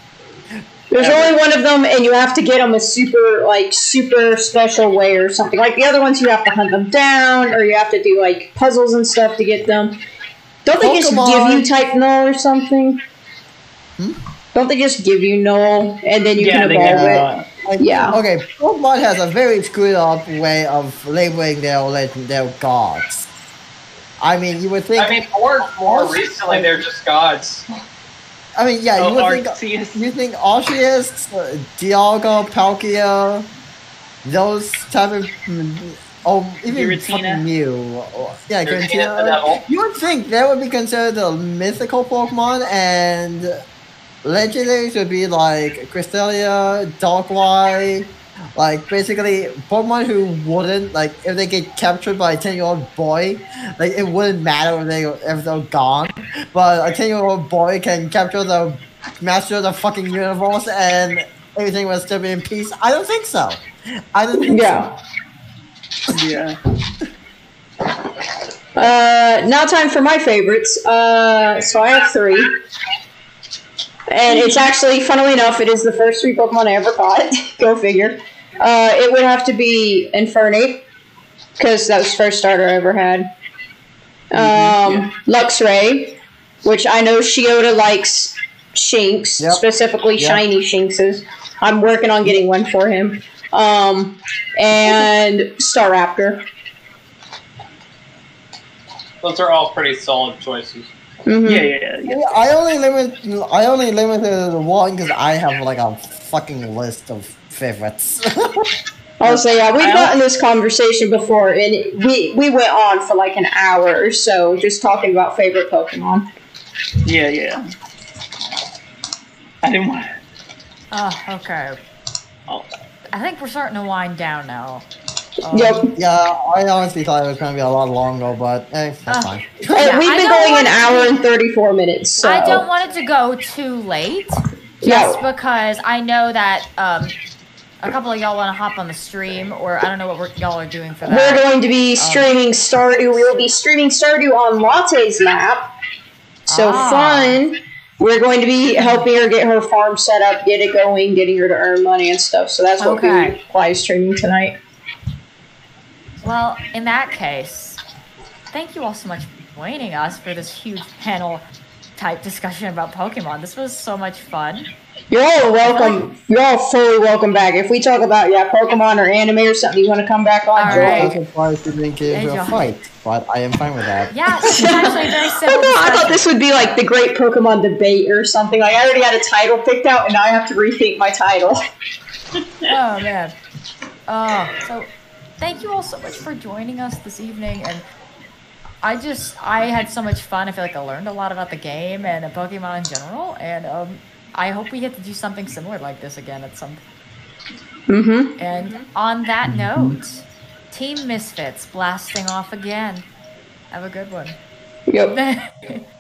There's Ever. only one of them, and you have to get them a super, like, super special way or something. Like the other ones, you have to hunt them down, or you have to do like puzzles and stuff to get them. Don't they just Pokemon- give you type null or something? Hmm? Don't they just give you null and then you yeah, can they evolve can. it? Like, Yeah. Okay, Pokemon has a very screwed up way of labeling their legend, their gods. I mean, you would think. I mean, more more recently, they're just gods. I mean, yeah, oh, you would think. Arceus. You think Arceus, uh, Dialga, Palkia, those type of, oh, even Giratina. fucking Mew, yeah, Giratina, Giratina. You would think that would be considered a mythical Pokemon, and legendaries would be like Cresselia, Darkrai, like basically Pokemon who wouldn't like if they get captured by a ten year old boy, like it wouldn't matter if they if they're gone. But a ten year old boy can capture the master of the fucking universe and everything will still be in peace. I don't think so. I don't think Yeah. Yeah. Uh, now time for my favorites. Uh, so I have three. And it's actually, funnily enough, it is the first three Pokemon I ever caught. Go figure. Uh, it would have to be Infernape, because that was the first starter I ever had. Um, Luxray, which I know Shiota likes Shinx, Yep. specifically Yep. shiny Shinxes. I'm working on getting one for him. Um, and Staraptor. Those are all pretty solid choices. Mhm. Yeah, yeah, yeah. Yeah, I only limit. I only limited it to one because I have like a fucking list of favorites. I Also, yeah, we've I gotten this conversation before, and it- we we went on for like an hour or so just talking about favorite Pokemon. Yeah, yeah. I didn't want. Oh, okay. Oh. I think we're starting to wind down now. Um, Yep, yeah, I honestly thought it was gonna be a lot longer, but eh, that's Uh, fine. Yeah, we've been going an hour and thirty four minutes. So I don't want it to go too late, Yeah. just because I know that um, a couple of y'all want to hop on the stream, or I don't know what we're, y'all are doing for that. We're going to be streaming Stardew. We will be streaming Stardew on Latte's map. So Ah. fun. We're going to be helping her get her farm set up, get it going, getting her to earn money and stuff. So that's what Okay. we live streaming tonight. Well, in that case, thank you all so much for joining us for this huge panel type discussion about Pokemon. This was so much fun. You're all welcome. You're all fully welcome back. If we talk about yeah Pokemon or anime or something, you want to come back on? All Joel? right. I'm surprised you didn't get into a fight, but I am fine with that. Yeah, it's actually very Oh simple no, I thought this would be like the great Pokemon debate or something. Like I already had a title picked out, and now I have to rethink my title. Oh man. Oh, so thank you all so much for joining us this evening and I just I had so much fun. I feel like I learned a lot about the game and uh, Pokemon in general and um I hope we get to do something similar like this again at some Mm-hmm. and on that note, Team Misfits blasting off again. Have a good one. Yep.